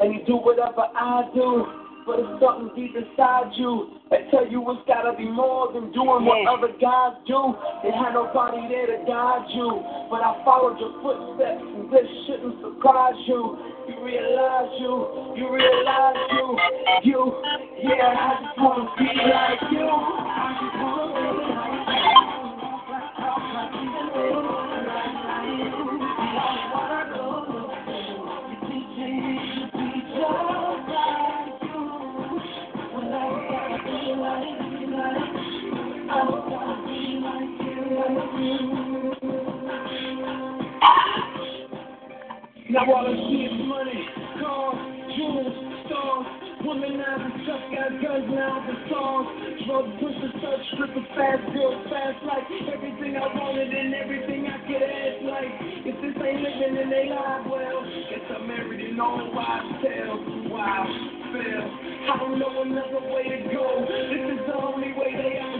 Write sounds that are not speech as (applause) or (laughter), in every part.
And you do whatever I do. But it's something deep inside you that tell you it's gotta be more than doing what other guys do. They had nobody there to guide you, but I followed your footsteps, and this shouldn't surprise you. You realize you, you realize you, you, yeah, I just wanna be like you. I just wanna be Now all I see is money, cars, jewels, stars, womanizing stuff, got guns now for songs, drug pushers, search, strippers, fast, girls, fast like everything I wanted and everything I could ask like. If this ain't living in they life, well, guess I'm married and all wives tell. Wow, fail. I don't know another way to go. This is the only way they. I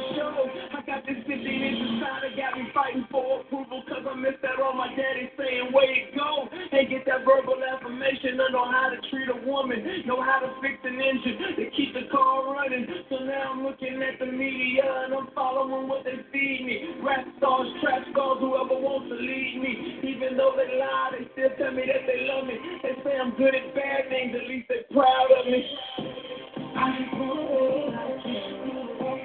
got this 15 inch inside that got me fighting for approval cause I missed that all my daddy saying way to go. And get that verbal affirmation. I know how to treat a woman, know how to fix an engine to keep the car running. So now I'm looking at the media and I'm following what they feed me. Rap stars, trap stars, whoever wants to lead me. Even though they lie, they still tell me that they love me. They say I'm good at bad things, at least they're proud of me. I just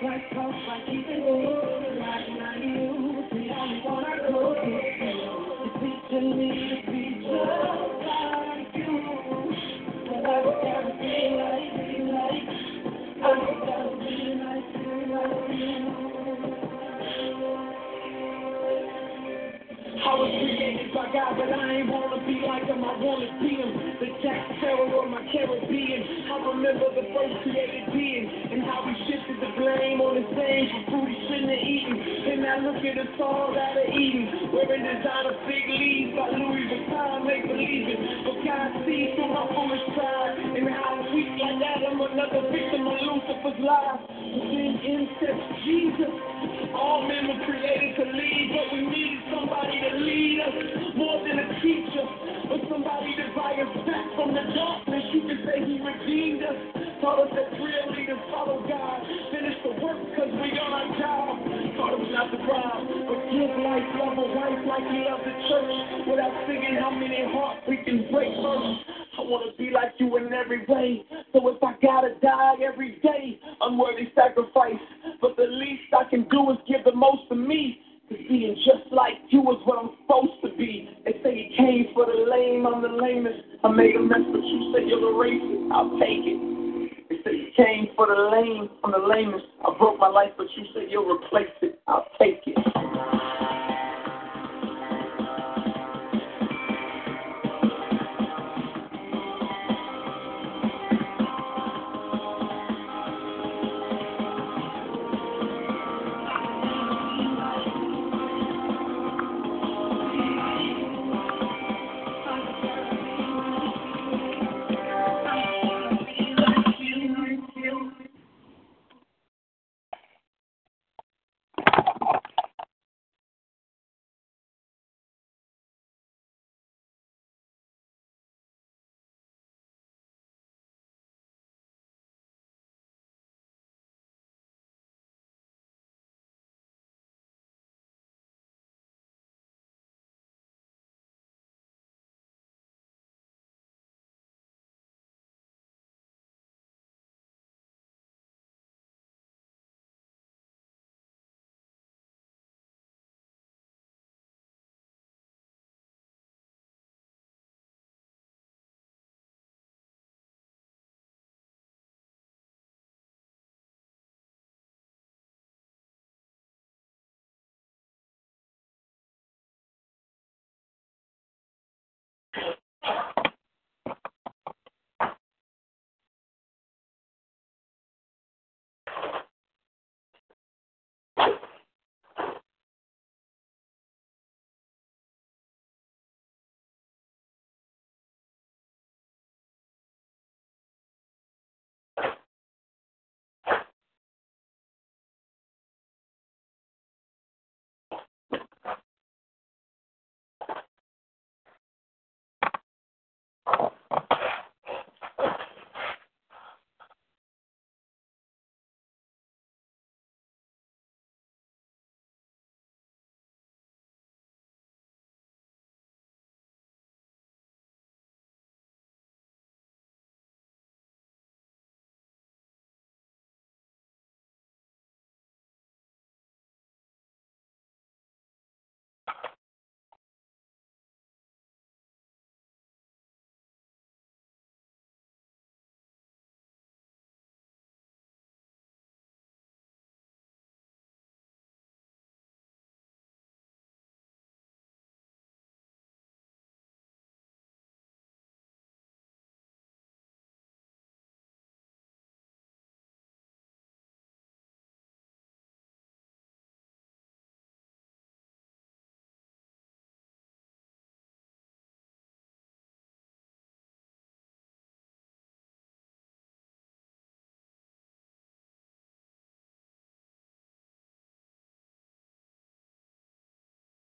like, talk like, even though like, like you. The only one I go to. You're teaching me to be just like you. But I just gotta be like you, like I I was created by God, but I ain't wanna be like him. I wanna be him. The Jack Sparrow of my Caribbean. I remember the first created being and how we shifted the blame on his name for food he shouldn't have eaten. And now look at us all out of Eden, wearing designer fig leaves by Louis Vuitton, make believe it. But God sees through my foolish pride and how I'm weak like that. I'm another victim of Lucifer's lies. Then incest, Jesus. All men were created to lead, but we needed somebody to lead us more than a teacher, but somebody to buy us back from the darkness. You can say he redeemed us, taught us that real leaders follow God, finish the work because we on our job. Thought it was not the crowd, but give life, love a wife like we love the church, without singing how many hearts we can break first. I wanna be like you in every way. So if I gotta die every day, unworthy sacrifice. But the least I can do is give the most to me. Being just like you is what I'm supposed to be. They say you came for the lame, I'm the lamest. I made a mess, but you say you'll erase it. I'll take it. Say he came for the lame, I'm the lamest. I broke my life, but you say you'll replace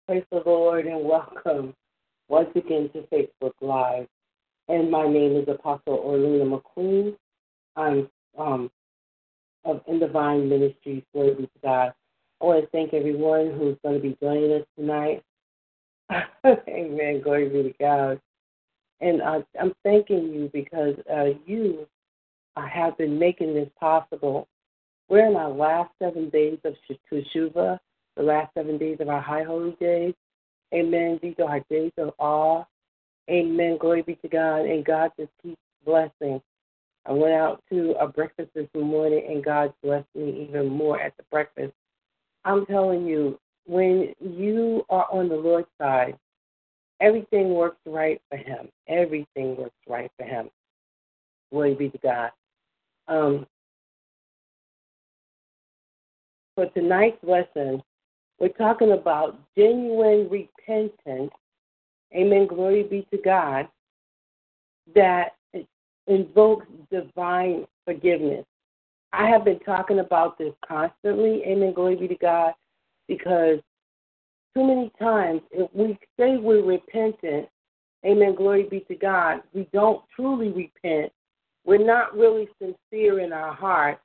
Praise the Lord and welcome once again to Facebook Live. And my name is Apostle Orlina McQueen. I'm um, of In Divine Ministries, glory be to God. I want to thank everyone who's going to be joining us tonight. (laughs) Amen. Glory be to God. And uh, I'm thanking you because uh, you have been making this possible. We're in our last seven days of Teshuvah the last seven days of our high holy days. Amen. These are our days of awe. Amen. Glory be to God. And God just keeps blessing. I went out to a breakfast this morning and God blessed me even more at the breakfast. I'm telling you, when you are on the Lord's side, everything works right for him. Everything works right for him. Glory be to God. Um, for tonight's lesson, we're talking about genuine repentance. Amen. Glory be to God. That invokes divine forgiveness. I have been talking about this constantly. Amen. Glory be to God. Because too many times, if we say we're repentant, amen, glory be to God, we don't truly repent. We're not really sincere in our heart.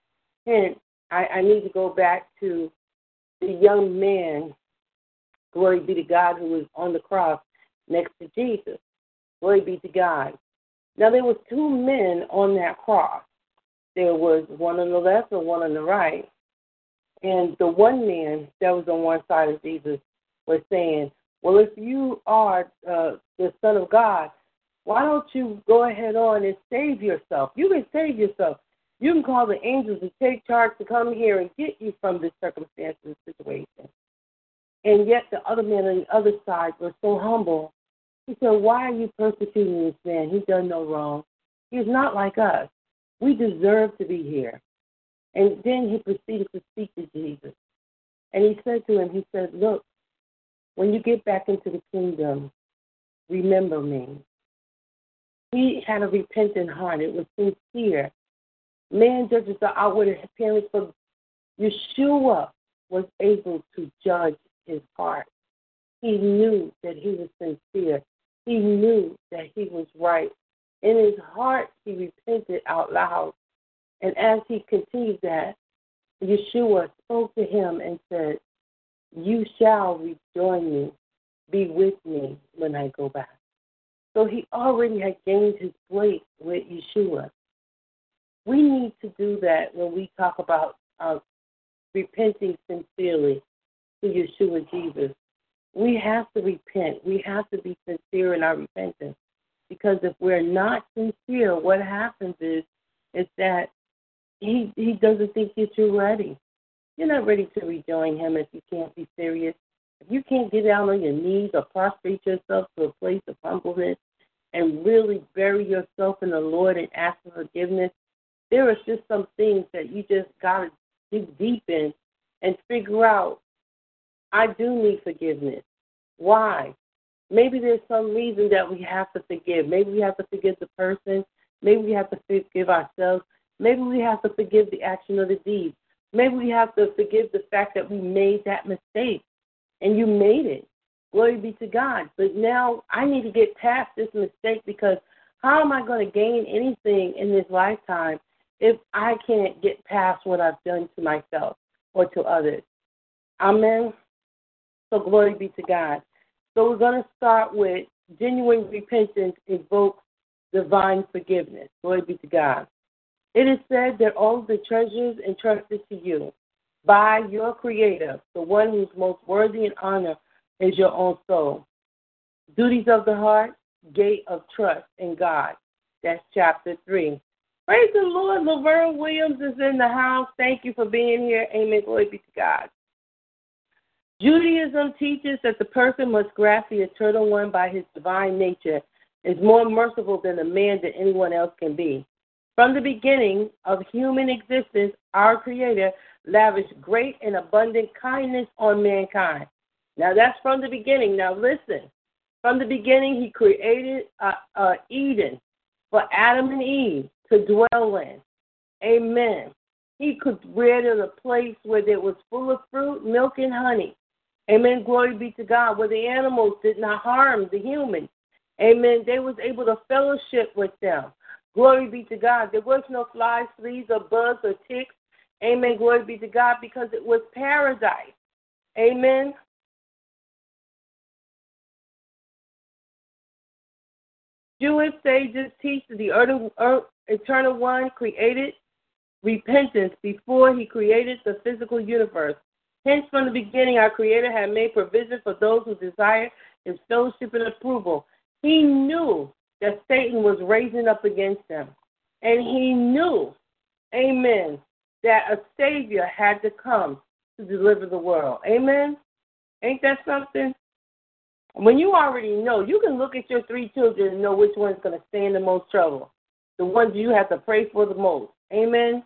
Hence, I, I need to go back to the young man, glory be to God, who was on the cross next to Jesus. Glory be to God. Now there was two men on that cross. There was one on the left and one on the right. And the one man that was on one side of Jesus was saying, Well, if you are uh, the Son of God, why don't you go ahead on and save yourself? You can save yourself. You can call the angels to take charge to come here and get you from this circumstance and situation. And yet the other man on the other side was so humble. He said, Why are you persecuting this man? He's done no wrong. He's not like us. We deserve to be here. And then he proceeded to speak to Jesus. And he said to him, He said, Look, when you get back into the kingdom, remember me. He had a repentant heart. It was sincere. Man judges the outward appearance, but Yeshua was able to judge his heart. He knew that he was sincere. He knew that he was right. In his heart, he repented out loud. And as he continued that, Yeshua spoke to him and said, You shall rejoin me, be with me when I go back. So he already had gained his place with Yeshua. We need to do that when we talk about uh, repenting sincerely to Yeshua Jesus. We have to repent. We have to be sincere in our repentance. Because if we're not sincere, what happens is is that he he doesn't think that you're too ready. You're not ready to rejoin him if you can't be serious. If you can't get down on your knees or prostrate yourself to a place of humbleness and really bury yourself in the Lord and ask for forgiveness, there is just some things that you just gotta dig deep in and figure out. I do need forgiveness. Why? Maybe there's some reason that we have to forgive. Maybe we have to forgive the person. Maybe we have to forgive ourselves. Maybe we have to forgive the action of the deed. Maybe we have to forgive the fact that we made that mistake and you made it. Glory be to God. But now I need to get past this mistake because how am I going to gain anything in this lifetime if I can't get past what I've done to myself or to others? Amen. So glory be to God. So we're going to start with genuine repentance invokes divine forgiveness. Glory be to God. It is said that all the treasures entrusted to you by your Creator, the one who's most worthy in honor, is your own soul. Duties of the heart, gate of trust in God. That's chapter 3. Praise the Lord. Laverne Williams is in the house. Thank you for being here. Amen. Glory be to God. Judaism teaches that the person must grasp the eternal one by his divine nature, is more merciful than a man than anyone else can be. From the beginning of human existence, our Creator lavished great and abundant kindness on mankind. Now, that's from the beginning. Now, listen. From the beginning, He created uh, uh, Eden for Adam and Eve to dwell in. Amen. He could created a place where it was full of fruit, milk, and honey. Amen. Glory be to God. Where the animals did not harm the humans. Amen. They was able to fellowship with them. Glory be to God. There was no flies, fleas, or bugs or ticks. Amen. Glory be to God because it was paradise. Amen. Jewish sages teach that the eternal one created repentance before he created the physical universe. Hence, from the beginning, our Creator had made provision for those who desire his fellowship and approval. He knew that Satan was raising up against them. And he knew, amen, that a Savior had to come to deliver the world. Amen. Ain't that something? When you already know, you can look at your three children and know which one's going to stay in the most trouble. The ones you have to pray for the most. Amen.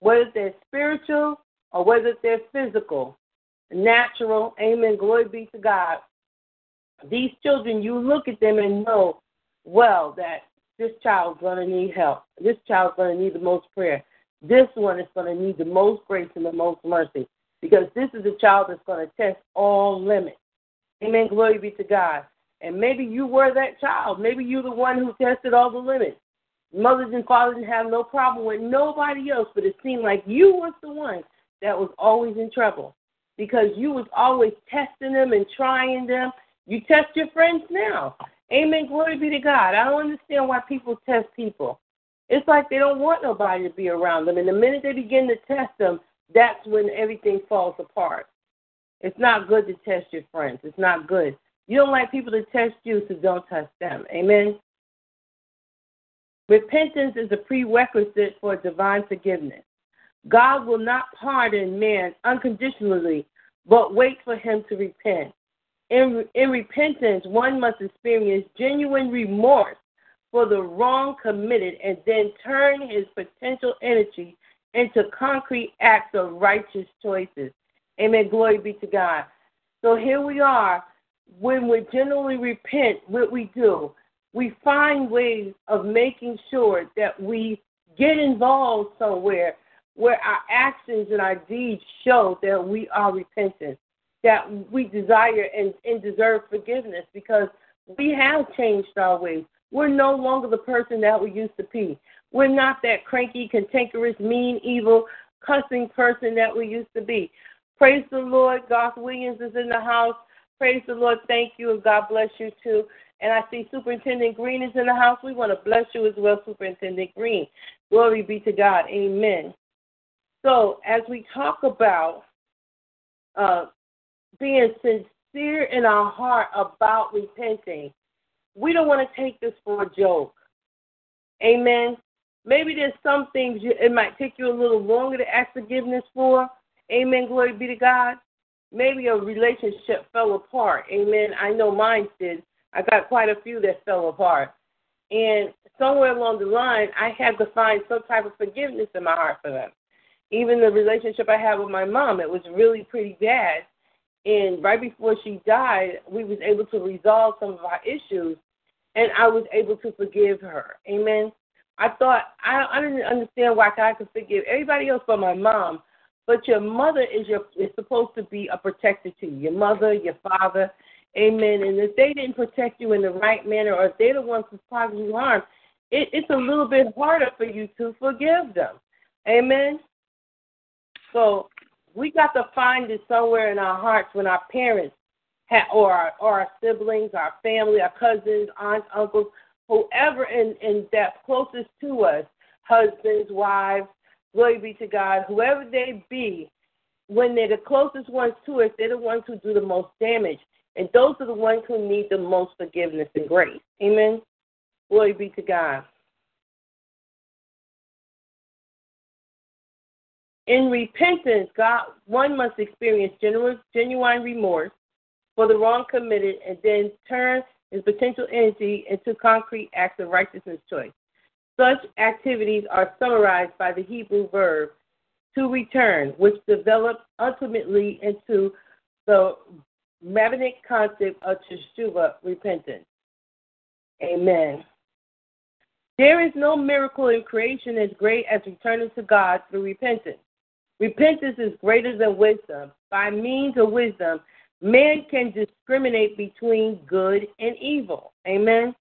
Whether they're spiritual or whether they're physical, natural. Amen. Glory be to God. These children, you look at them and know well that this child's going to need help. This child's going to need the most prayer. This one is going to need the most grace and the most mercy because this is a child that's going to test all limits. Amen. Glory be to God. And maybe you were that child. Maybe you're the one who tested all the limits. Mothers and fathers didn't have no problem with nobody else, but it seemed like you was the one that was always in trouble because you was always testing them and trying them. You test your friends now. Amen. Glory be to God. I don't understand why people test people. It's like they don't want nobody to be around them. And the minute they begin to test them, that's when everything falls apart. It's not good to test your friends. It's not good. You don't like people to test you, so don't test them. Amen. Repentance is a prerequisite for divine forgiveness. God will not pardon man unconditionally, but wait for him to repent. In, in repentance, one must experience genuine remorse for the wrong committed and then turn his potential energy into concrete acts of righteous choices. Amen. Glory be to God. So here we are. When we generally repent, what we do, we find ways of making sure that we get involved somewhere where our actions and our deeds show that we are repentant, that we desire and, and deserve forgiveness because we have changed our ways. We're no longer the person that we used to be. We're not that cranky, cantankerous, mean, evil, cussing person that we used to be. Praise the Lord. Garth Williams is in the house. Praise the Lord. Thank you, and God bless you too. And I see Superintendent Green is in the house. We want to bless you as well, Superintendent Green. Glory be to God. Amen. So, as we talk about uh, being sincere in our heart about repenting, we don't want to take this for a joke. Amen. Maybe there's some things you, it might take you a little longer to ask forgiveness for. Amen. Glory be to God. Maybe a relationship fell apart. Amen. I know mine did. I got quite a few that fell apart. And somewhere along the line, I had to find some type of forgiveness in my heart for them. Even the relationship I had with my mom, it was really pretty bad. And right before she died, we was able to resolve some of our issues, and I was able to forgive her. Amen. I thought I, I didn't understand why I could forgive everybody else but my mom, but your mother is your is supposed to be a protector to you. Your mother, your father, amen. And if they didn't protect you in the right manner, or if they're the ones who's causing you harm, it, it's a little bit harder for you to forgive them, amen. So we got to find it somewhere in our hearts when our parents ha- or our, or our siblings, our family, our cousins, aunts, uncles, whoever in, in that closest to us, husbands, wives, glory be to God, whoever they be, when they're the closest ones to us, they're the ones who do the most damage. And those are the ones who need the most forgiveness and grace. Amen. Glory be to God. In repentance, God one must experience genuine, genuine remorse for the wrong committed and then turn his potential energy into concrete acts of righteousness choice. Such activities are summarized by the Hebrew verb to return, which develops ultimately into the rabbinic concept of teshuva, repentance. Amen. There is no miracle in creation as great as returning to God through repentance. Repentance is greater than wisdom. By means of wisdom, man can discriminate between good and evil. Amen.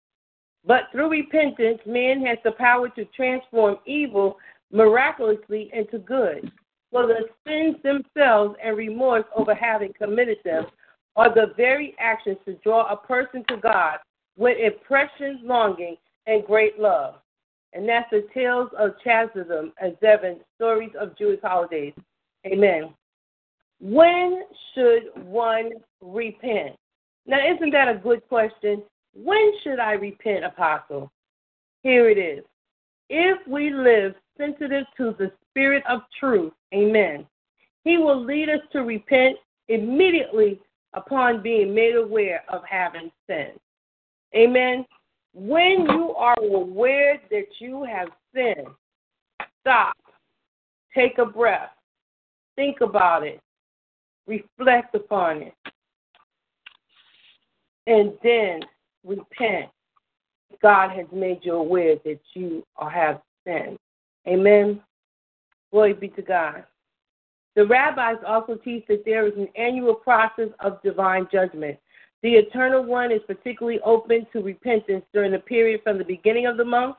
But through repentance, man has the power to transform evil miraculously into good. For the sins themselves and remorse over having committed them are the very actions to draw a person to God with impressions, longing, and great love and that's the Tales of Chasidom and Zevin, Stories of Jewish Holidays. Amen. When should one repent? Now, isn't that a good question? When should I repent, Apostle? Here it is. If we live sensitive to the Spirit of truth, amen, He will lead us to repent immediately upon being made aware of having sinned. Amen. When you are aware that you have sinned, stop, take a breath, think about it, reflect upon it, and then repent. God has made you aware that you have sinned. Amen. Glory be to God. The rabbis also teach that there is an annual process of divine judgment. The Eternal One is particularly open to repentance during the period from the beginning of the month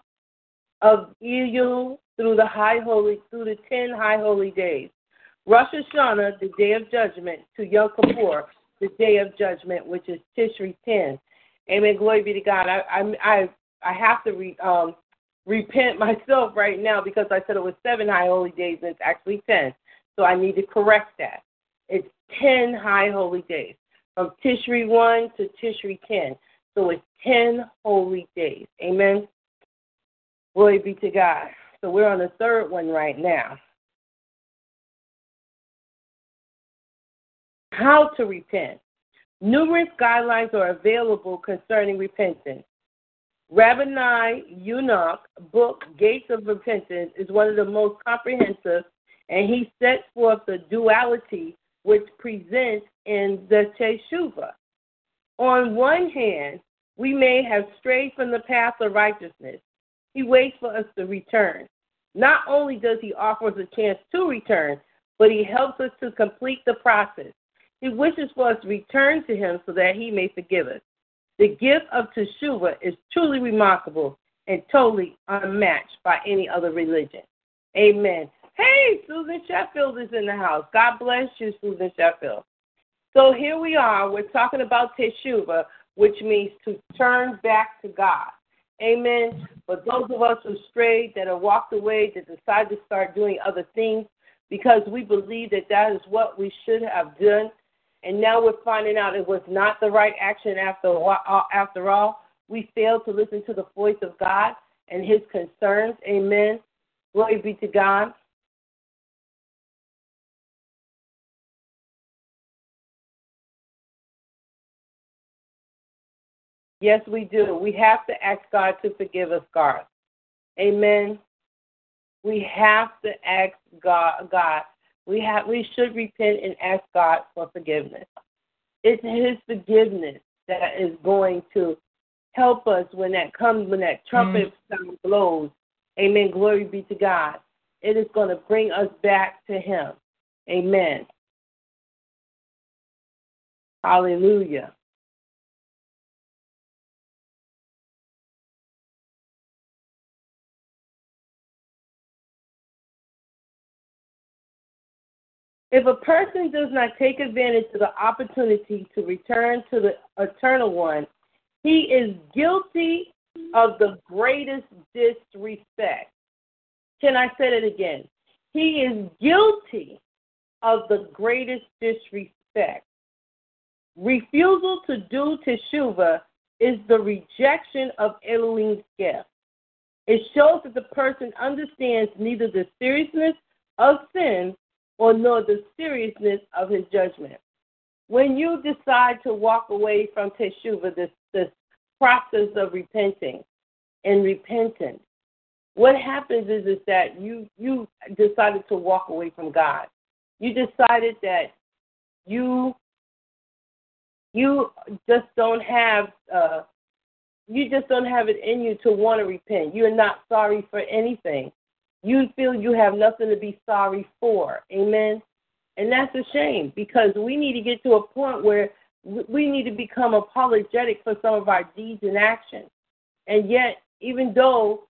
of Elul through the high holy through the ten high holy days. Rosh Hashanah, the day of judgment, to Yom Kippur, the day of judgment, which is Tishri 10. Amen. Glory be to God. I I I, I have to re, um, repent myself right now because I said it was seven high holy days and it's actually ten. So I need to correct that. It's ten high holy days from Tishri 1 to Tishri 10. So it's 10 holy days. Amen. Glory be to God. So we're on the third one right now. How to repent. Numerous guidelines are available concerning repentance. Rabbeinu Yonah book, Gates of Repentance, is one of the most comprehensive, and he sets forth the duality which presents in the Teshuvah. On one hand, we may have strayed from the path of righteousness. He waits for us to return. Not only does he offer us a chance to return, but he helps us to complete the process. He wishes for us to return to him so that he may forgive us. The gift of Teshuvah is truly remarkable and totally unmatched by any other religion. Amen. Hey, Susan Sheffield is in the house. God bless you, Susan Sheffield. So here we are. We're talking about Teshuvah, which means to turn back to God. Amen. But those of us who strayed, that have walked away, that decided to start doing other things because we believe that that is what we should have done, and now we're finding out it was not the right action after uh, after all. We failed to listen to the voice of God and His concerns. Amen. Glory be to God. Yes, we do. We have to ask God to forgive us, God. Amen. We have to ask God. God. We have. We should repent and ask God for forgiveness. It's His forgiveness that is going to help us when that comes. When that trumpet mm. sound blows. Amen. Glory be to God. It is going to bring us back to Him. Amen. Hallelujah. If a person does not take advantage of the opportunity to return to the Eternal One, he is guilty of the greatest disrespect. Can I say it again? He is guilty of the greatest disrespect. Refusal to do teshuva is the rejection of Elohim's gift. It shows that the person understands neither the seriousness of sin or nor the seriousness of his judgment. When you decide to walk away from teshuva, this, this process of repenting and repentance, what happens is, is that you, you decided to walk away from God. You decided that you you just don't have uh, you just don't have it in you to want to repent. You're not sorry for anything you feel you have nothing to be sorry for. Amen. And that's a shame because we need to get to a point where we need to become apologetic for some of our deeds and actions. And yet, even though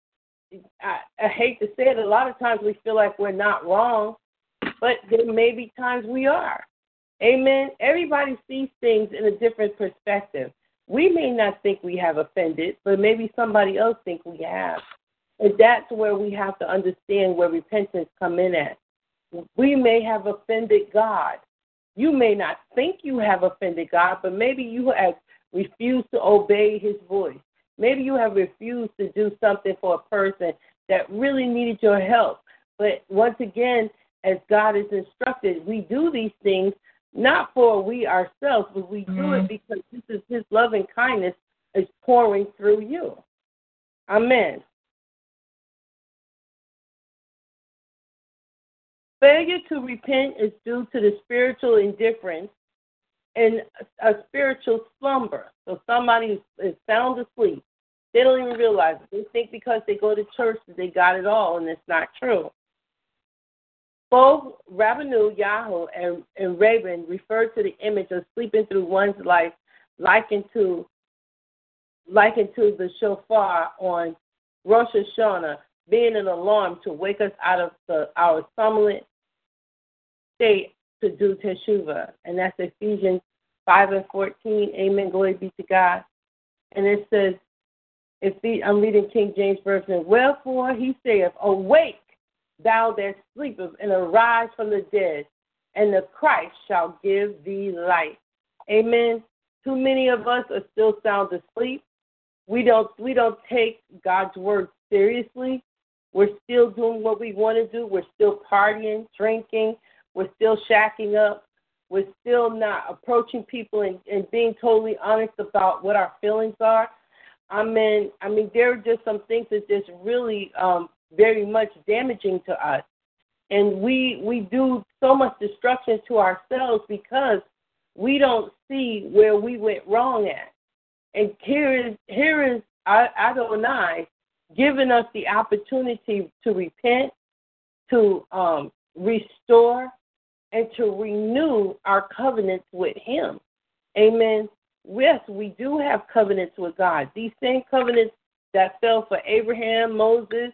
I, I hate to say it, a lot of times we feel like we're not wrong, but there may be times we are. Amen. Everybody sees things in a different perspective. We may not think we have offended, but maybe somebody else think we have. And that's where we have to understand where repentance come in at. We may have offended God. You may not think you have offended God, but maybe you have refused to obey his voice. Maybe you have refused to do something for a person that really needed your help. But once again, as God is instructed, we do these things not for we ourselves, but we do it mm-hmm. because this is His loving kindness is pouring through you. Amen. Failure to repent is due to the spiritual indifference and a spiritual slumber. So somebody is sound asleep. They don't even realize it. They think because they go to church that they got it all, and it's not true. Both Rabbanu, Yonah, and, and Raven refer to the image of sleeping through one's life likened to likened to the shofar on Rosh Hashanah being an alarm to wake us out of the, our somnolent state to do teshuvah. And that's Ephesians 5 and 14. Amen. Glory be to God. And it says, if I'm reading King James Version, Wherefore he saith, Awake, thou that sleepest, and arise from the dead, and the Christ shall give thee light. Amen. Too many of us are still sound asleep. We don't we don't take God's word seriously. We're still doing what we want to do. We're still partying, drinking. We're still shacking up. We're still not approaching people and, and being totally honest about what our feelings are. I mean, I mean, there are just some things that just really um, very much damaging to us, and we we do so much destruction to ourselves because we don't see where we went wrong at. And here is here is Adonai giving us the opportunity to repent, to um, restore, and to renew our covenants with Him. Amen. Yes, we do have covenants with God. These same covenants that fell for Abraham, Moses,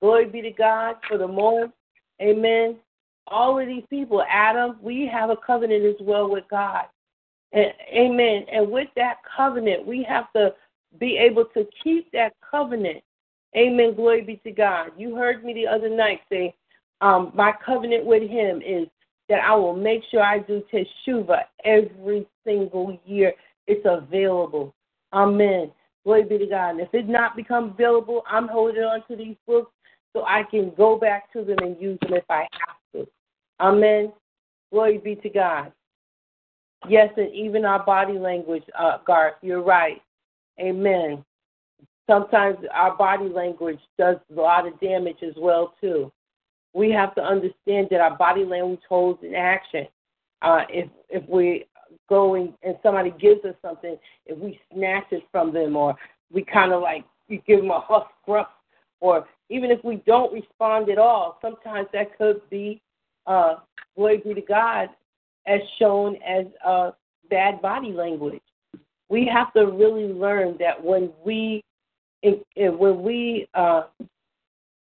glory be to God, for the Moab, amen. All of these people, Adam, we have a covenant as well with God. And, amen. And with that covenant, we have to be able to keep that covenant. Amen. Glory be to God. You heard me the other night say, um, my covenant with him is that I will make sure I do teshuva every single year. It's available. Amen. Glory be to God. And if it not become available, I'm holding on to these books so I can go back to them and use them if I have to. Amen. Glory be to God. Yes, and even our body language, uh, Garth, you're right. Amen. Sometimes our body language does a lot of damage as well too. We have to understand that our body language holds in action. Uh, if if we going and somebody gives us something, if we snatch it from them or we kind of like you give them a huff gruff, or even if we don't respond at all, sometimes that could be uh, glory be to God as shown as uh, bad body language. We have to really learn that when we when we uh,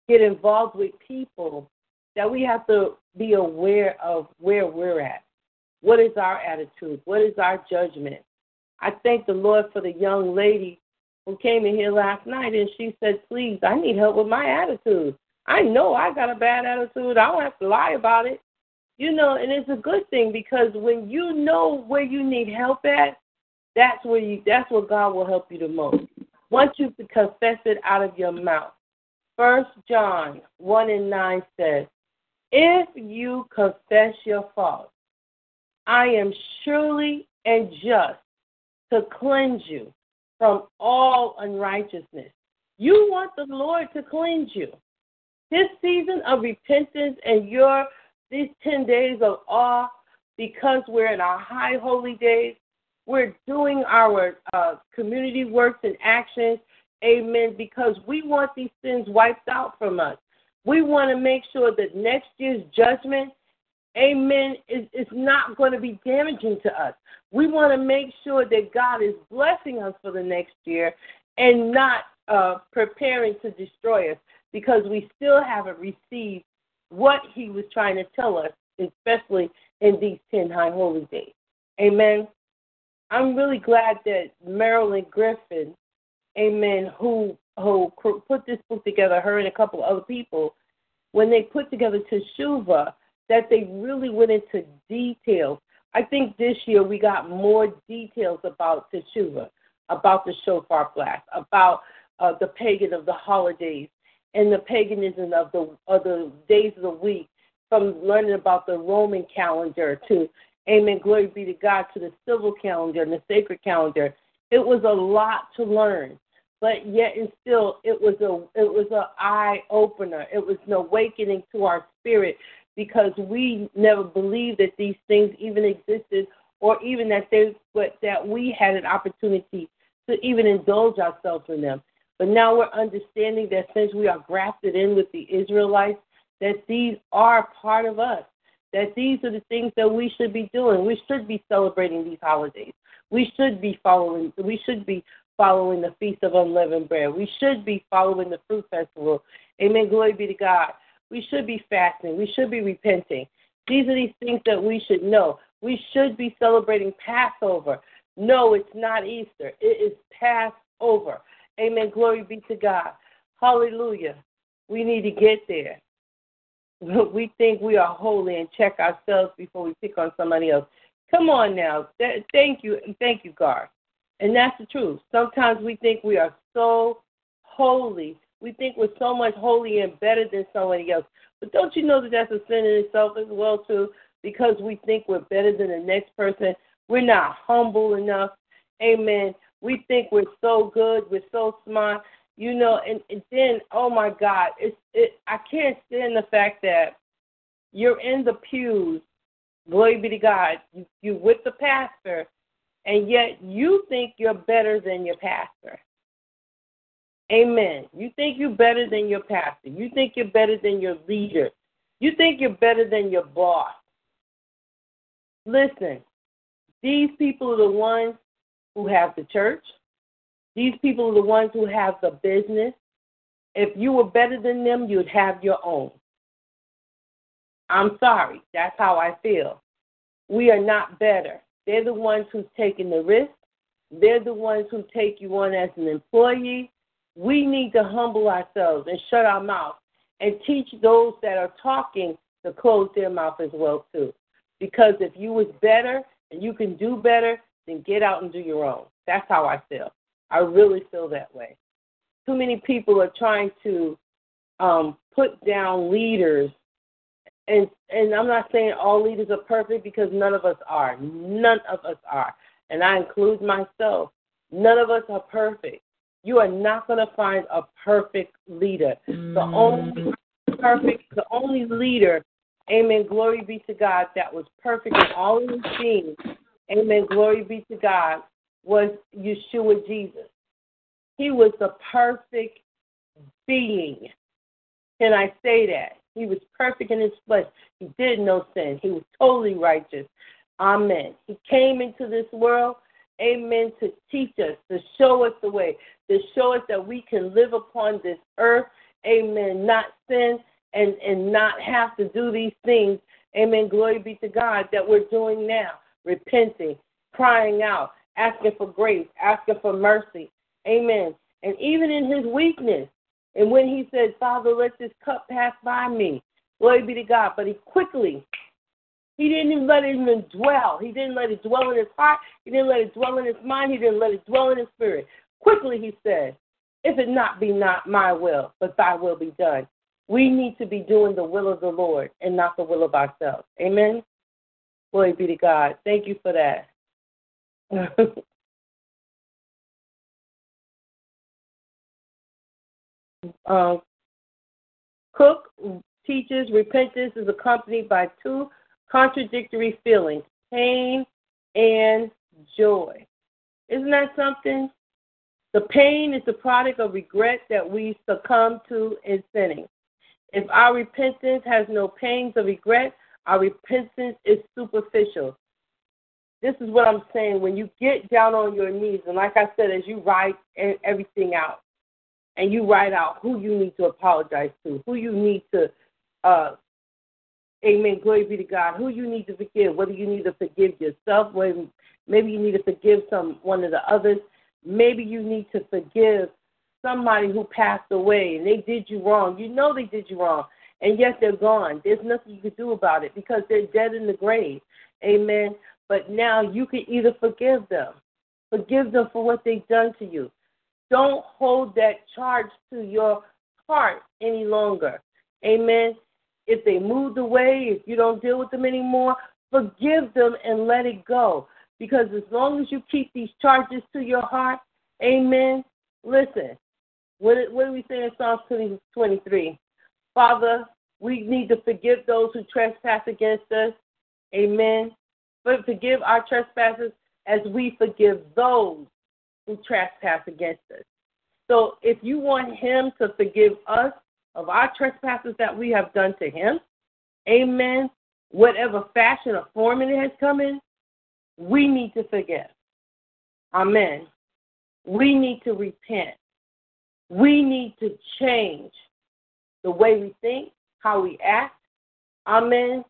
get involved with people, that we have to be aware of where we're at. What is our attitude? What is our judgment? I thank the Lord for the young lady who came in here last night and she said, Please, I need help with my attitude. I know I got a bad attitude. I don't have to lie about it. You know, and it's a good thing because when you know where you need help at, that's where you that's where God will help you the most. Once you confess it out of your mouth. First John one and nine says, If you confess your faults, I am surely and just to cleanse you from all unrighteousness. You want the Lord to cleanse you. This season of repentance and your these 10 days of awe, because we're in our high holy days, we're doing our uh, community works and actions, amen, because we want these sins wiped out from us. We want to make sure that next year's judgment amen, is, is not going to be damaging to us. We want to make sure that God is blessing us for the next year and not uh, preparing to destroy us because we still haven't received what He was trying to tell us, especially in these 10 high holy days. Amen. I'm really glad that Marilyn Griffin, amen, who who put this book together, her and a couple of other people, when they put together Teshuva, that they really went into details. I think this year we got more details about Teshuva, about the shofar blast, about uh, the pagan of the holidays and the paganism of the of the days of the week, from learning about the Roman calendar to Amen. Glory be to God to the civil calendar and the sacred calendar. It was a lot to learn, but yet and still, it was a it was an eye opener. It was an awakening to our spirit because we never believed that these things even existed, or even that they but that we had an opportunity to even indulge ourselves in them. But now we're understanding that since we are grafted in with the Israelites, that these are part of us. That these are the things that we should be doing. We should be celebrating these holidays. We should be following. We should be following the feast of unleavened bread. We should be following the fruit festival. Amen. Glory be to God. We should be fasting. We should be repenting. These are these things that we should know. We should be celebrating Passover. No, it's not Easter. It is Passover. Amen. Glory be to God. Hallelujah. We need to get there. (laughs) We think we are holy and check ourselves before we pick on somebody else. Come on now. Thank you. Thank you, Garth. And that's the truth. Sometimes we think we are so holy. We think we're so much holy and better than somebody else. But don't you know that that's a sin in itself as well, too? Because we think we're better than the next person. We're not humble enough. Amen. We think we're so good. We're so smart. You know, and, and then, oh my God, it's it. I can't stand the fact that you're in the pews Glory be to God. You, you're with the pastor, and yet you think you're better than your pastor. Amen. You think you're better than your pastor. You think you're better than your leader. You think you're better than your boss. Listen, these people are the ones who have the church. These people are the ones who have the business. If you were better than them, you'd have your own. I'm sorry. That's how I feel. We are not better. They're the ones who's taking the risk. They're the ones who take you on as an employee. We need to humble ourselves and shut our mouth and teach those that are talking to close their mouth as well too. Because if you was better and you can do better, then get out and do your own. That's how I feel. I really feel that way. Too many people are trying to um, put down leaders and and I'm not saying all leaders are perfect because none of us are. None of us are. And I include myself. None of us are perfect. You are not going to find a perfect leader. Mm. The only perfect, the only leader, amen, glory be to God, that was perfect in all of his things, amen, glory be to God, was Yeshua Jesus. He was the perfect being. Can I say that? He was perfect in his flesh. He did no sin. He was totally righteous. Amen. He came into this world, amen, to teach us, to show us the way, to show us that we can live upon this earth, amen, not sin and, and not have to do these things, amen, glory be to God, that we're doing now, repenting, crying out, asking for grace, asking for mercy, amen. And even in his weakness, and when he said, Father, let this cup pass by me, glory be to God. But he quickly, he didn't even let it even dwell. He didn't let it dwell in his heart. He didn't let it dwell in his mind. He didn't let it dwell in his spirit. Quickly he said, If it not be not my will, but thy will be done. We need to be doing the will of the Lord and not the will of ourselves. Amen. Glory be to God. Thank you for that. (laughs) Um, Kook teaches repentance is accompanied by two contradictory feelings pain and joy. Isn't that something? The pain is the product of regret that we succumb to in sinning. If our repentance has no pains of regret, our repentance is superficial. This is what I'm saying. When you get down on your knees, and like I said, as you write everything out, and you write out who you need to apologize to, who you need to, uh, amen, glory be to God, who you need to forgive, whether you need to forgive yourself, whether maybe you need to forgive some one of the others, maybe you need to forgive somebody who passed away and they did you wrong. You know they did you wrong, and yet they're gone. There's nothing you can do about it because they're dead in the grave. Amen. But now you can either forgive them, forgive them for what they've done to you. Don't hold that charge to your heart any longer. Amen. If they moved away, if you don't deal with them anymore, Forgive them and let it go. Because as long as you keep these charges to your heart, amen. Listen, what, what do we say in Psalms 20, 23? Father, we need to forgive those who trespass against us. Amen. But forgive our trespasses as we forgive those who trespass against us. So if you want him to forgive us of our trespasses that we have done to him, amen, whatever fashion or form it has come in, we need to forgive. Amen. We need to repent. We need to change the way we think, how we act. Amen.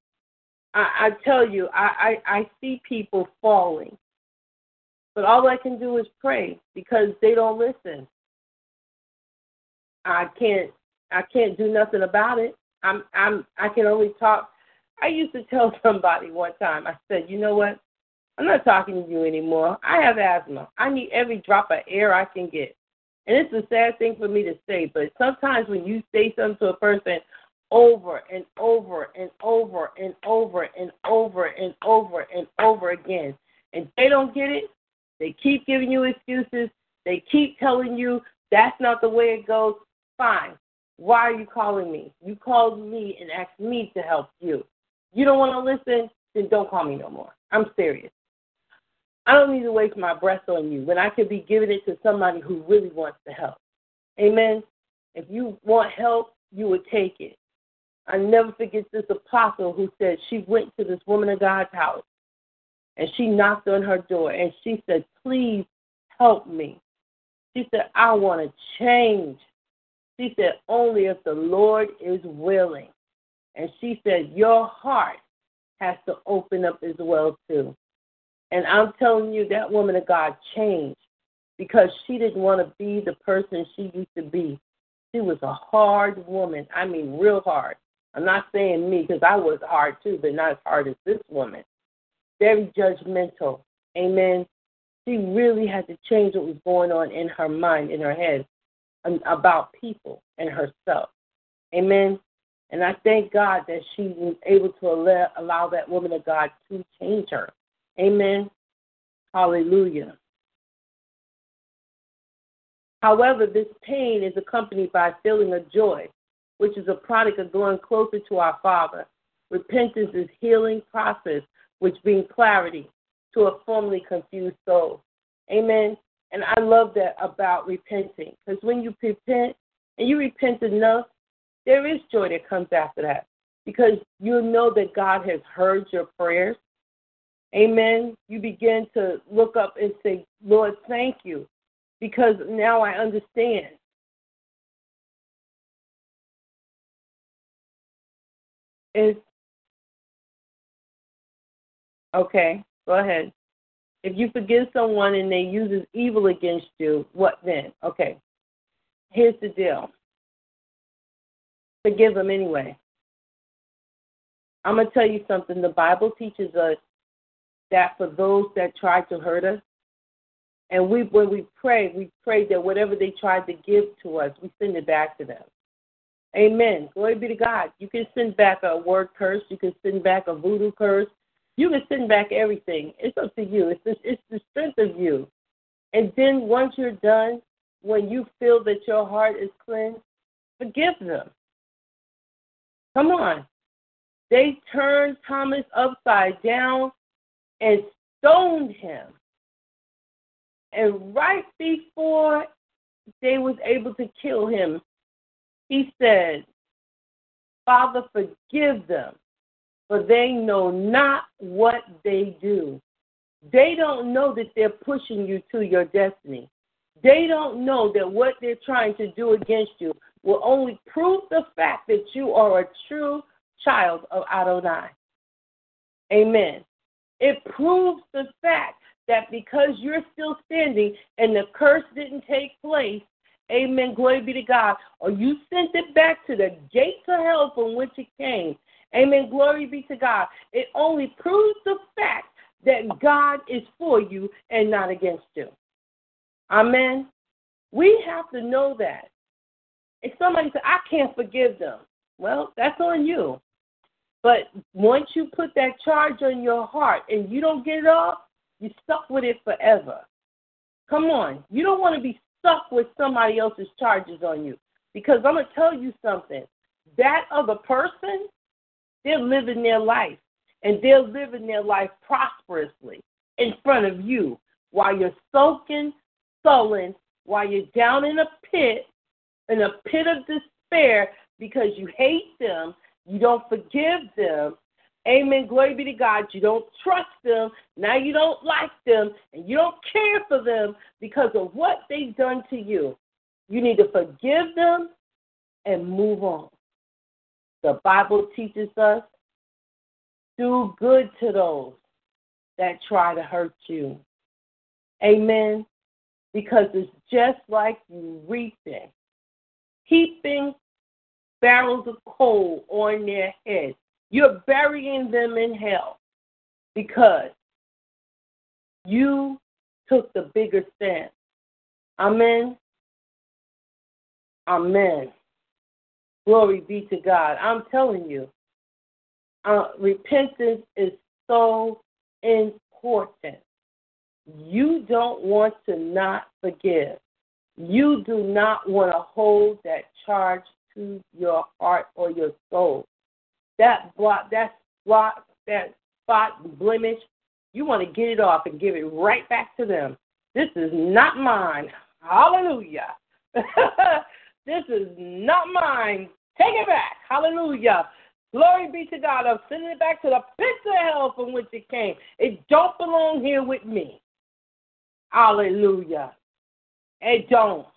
I, I tell you, I, I, I see people falling. But all I can do is pray because they don't listen. I can't I can't do nothing about it. I'm I'm I can only talk I used to (laughs) tell somebody one time, I said, you know what? I'm not talking to you anymore. I have asthma. I need every drop of air I can get. And it's a sad thing for me to say, but sometimes when you say something to a person over and over and over and over and over and over and over again, and they don't get it, they keep giving you excuses, they keep telling you that's not the way it goes, fine. Why are you calling me? You called me and asked me to help you. You don't want to listen, then don't call me no more. I'm serious. I don't need to waste my breath on you when I could be giving it to somebody who really wants to help. Amen. If you want help, you would take it. I never forget this apostle who said she went to this woman of God's house and she knocked on her door and she said, Please help me. She said, I want to change. She said, Only if the Lord is willing. And she said, Your heart has to open up as well, too. And I'm telling you, that woman of God changed because she didn't want to be the person she used to be. She was a hard woman. I mean, real hard. I'm not saying me because I was hard too, but not as hard as this woman. Very judgmental. Amen. She really had to change what was going on in her mind, in her head, um, about people and herself. Amen. And I thank God that she was able to allow, allow that woman of God to change her. Amen. Hallelujah. However, this pain is accompanied by a feeling of joy, which is a product of going closer to our Father. Repentance is healing process, which brings clarity to a formerly confused soul. Amen. And I love that about repenting, because when you repent and you repent enough, there is joy that comes after that, because you know that God has heard your prayers. Amen. You begin to look up and say, Lord, thank you, because now I understand. Is okay, go ahead. If you forgive someone and they uses evil against you, what then? Okay. Here's the deal. Forgive them anyway. I'm going to tell you something. The Bible teaches us that for those that try to hurt us, and we when we pray, we pray that whatever they tried to give to us, we send it back to them. Amen. Glory be to God. You can send back a word curse. You can send back a voodoo curse. You can send back everything. It's up to you. It's the, it's the strength of you. And then once you're done, when you feel that your heart is cleansed, forgive them. Come on. They turned Thomas upside down and stoned him. And right before they was able to kill him, he said, Father, forgive them, for they know not what they do. They don't know that they're pushing you to your destiny. They don't know that what they're trying to do against you will only prove the fact that you are a true child of Adonai. Amen. It proves the fact that because you're still standing and the curse didn't take place, amen, glory be to God, or you sent it back to the gates of hell from which it came, amen, glory be to God, it only proves the fact that God is for you and not against you. Amen. We have to know that. If somebody says, I can't forgive them, well, that's on you. But once you put that charge on your heart and you don't get it off, you're stuck with it forever. Come on. You don't want to be stuck with somebody else's charges on you. Because I'm going to tell you something. That other person, they're living their life. And they're living their life prosperously in front of you while you're soaking, sullen, while you're down in a pit, in a pit of despair because you hate them, you don't forgive them. Amen. Glory be to God. You don't trust them. Now you don't like them and you don't care for them because of what they've done to you. You need to forgive them and move on. The Bible teaches us do good to those that try to hurt you. Amen. Because it's just like you reaping, heaping barrels of coal on their head. You're burying them in hell because you took the bigger stance. Amen. Amen. Glory be to God. I'm telling you, uh, repentance is so important. You don't want to not forgive. You do not want to hold that charge to your heart or your soul. That blot, that spot, that spot, blemish, you want to get it off and give it right back to them. This is not mine. Hallelujah. (laughs) this is not mine. Take it back. Hallelujah. Glory be to God. I'm sending it back to the pits of hell from which it came. It don't belong here with me. Hallelujah. It don't.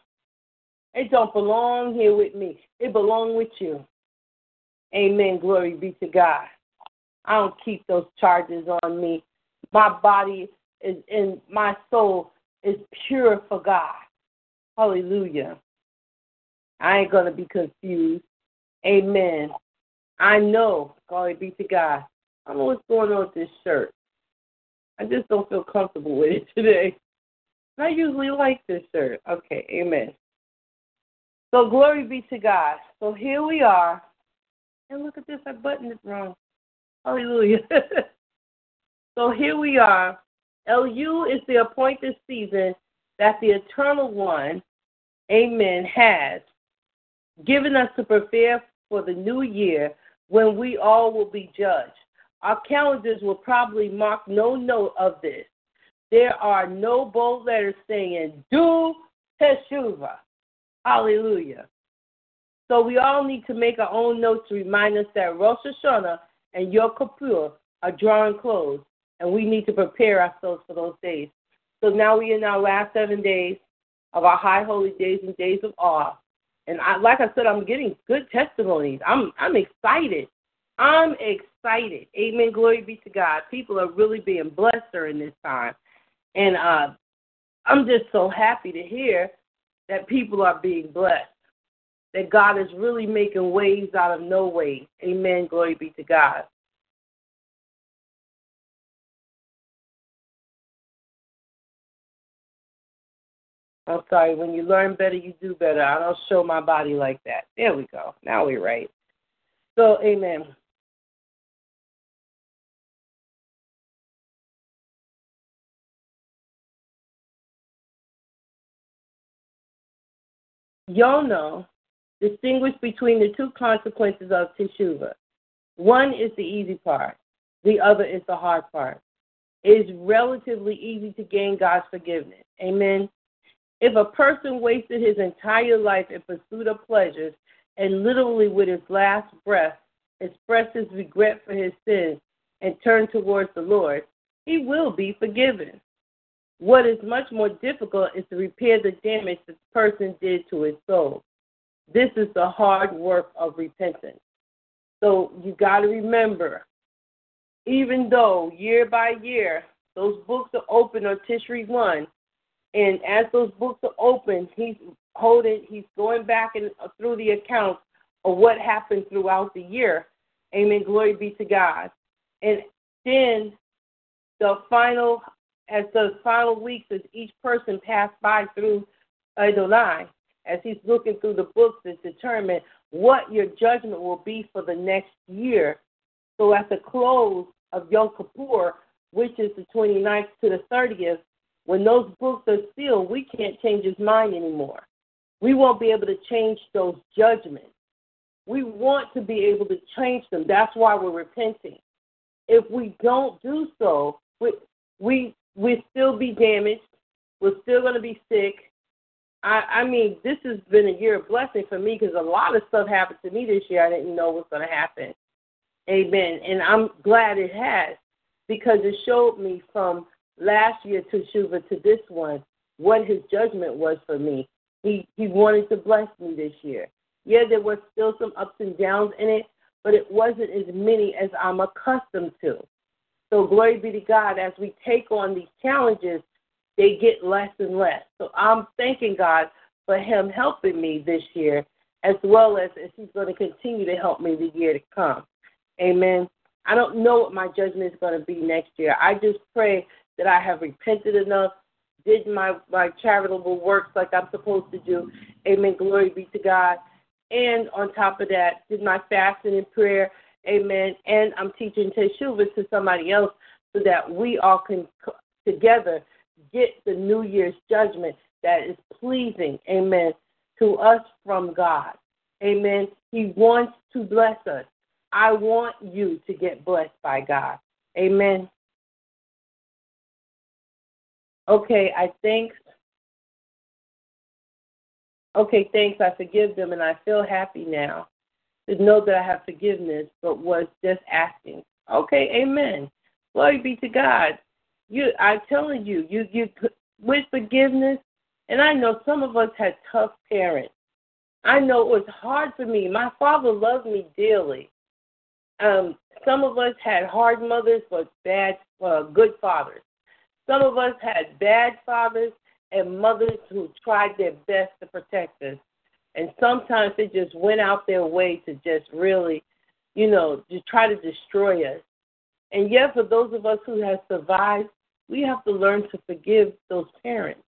It don't belong here with me. It belong with you. Amen. Glory be to God. I don't keep those charges on me. My body is and my soul is pure for God. Hallelujah. I ain't gonna be confused. Amen. I know, glory be to God. I don't know what's going on with this shirt. I just don't feel comfortable with it (laughs) today. I usually like this shirt. Okay, amen. So glory be to God. So here we are. And look at this, I buttoned it wrong. Hallelujah. (laughs) so here we are. Elul is the appointed season that the Eternal One, amen, has given us to prepare for the new year when we all will be judged. Our calendars will probably mark no note of this. There are no bold letters saying, do teshuva. Hallelujah. So we all need to make our own notes to remind us that Rosh Hashanah and Yom Kippur are drawing close, and we need to prepare ourselves for those days. So now we are in our last seven days of our high holy days and days of awe. And I, like I said, I'm getting good testimonies. I'm I'm excited. I'm excited. Amen. Glory be to God. People are really being blessed during this time, and uh, I'm just so happy to hear that people are being blessed. That God is really making ways out of no way. Amen. Glory be to God. I'm sorry, when you learn better, you do better. I don't show my body like that. There we go. Now we're right. So, amen. Yonah distinguish between the two consequences of teshuva. One is the easy part, the other is the hard part. It is relatively easy to gain God's forgiveness. Amen. If a person wasted his entire life in pursuit of pleasures and literally with his last breath expressed his regret for his sins and turned towards the Lord, he will be forgiven. What is much more difficult is to repair the damage the person did to his soul. This is the hard work of repentance. So you got to remember, even though year by year those books are open on Tishri 1, and as those books are open, he's holding, he's going back and through the accounts of what happened throughout the year. Amen. Glory be to God. And then the final, as the final weeks, as each person passed by through Adonai, as he's looking through the books to determine what your judgment will be for the next year. So at the close of Yom Kippur, which is the 29th to the 30th, when those books are sealed, we can't change his mind anymore. We won't be able to change those judgments. We want to be able to change them. That's why we're repenting. If we don't do so, we we we still be damaged. We're still going to be sick. I I mean, this has been a year of blessing for me because a lot of stuff happened to me this year. I didn't know was going to happen. Amen. And I'm glad it has because it showed me from last year to Shuva to this one what his judgment was for me. He he wanted to bless me this year. Yeah, there was still some ups and downs in it, but it wasn't as many as I'm accustomed to. So glory be to God as we take on these challenges, they get less and less. So I'm thanking God for him helping me this year as well as, as he's going to continue to help me the year to come. Amen. I don't know what my judgment is going to be next year. I just pray that I have repented enough, did my, my charitable works like I'm supposed to do. Amen. Glory be to God. And on top of that, did my fasting and prayer. Amen. And I'm teaching Teshuvah to somebody else so that we all can together get the New Year's judgment that is pleasing, amen, to us from God. Amen. He wants to bless us. I want you to get blessed by God. Amen. Okay, I think. Okay, thanks. I forgive them and I feel happy now to know that I have forgiveness, but was just asking. Okay, amen. Glory be to God. You, I'm telling you, you, you, with forgiveness, and I know some of us had tough parents. I know it was hard for me. My father loved me dearly, um, some of us had hard mothers but bad, uh, good fathers. Some of us had bad fathers and mothers who tried their best to protect us. And sometimes they just went out their way to just really, you know, to try to destroy us. And yet, for those of us who have survived, we have to learn to forgive those parents.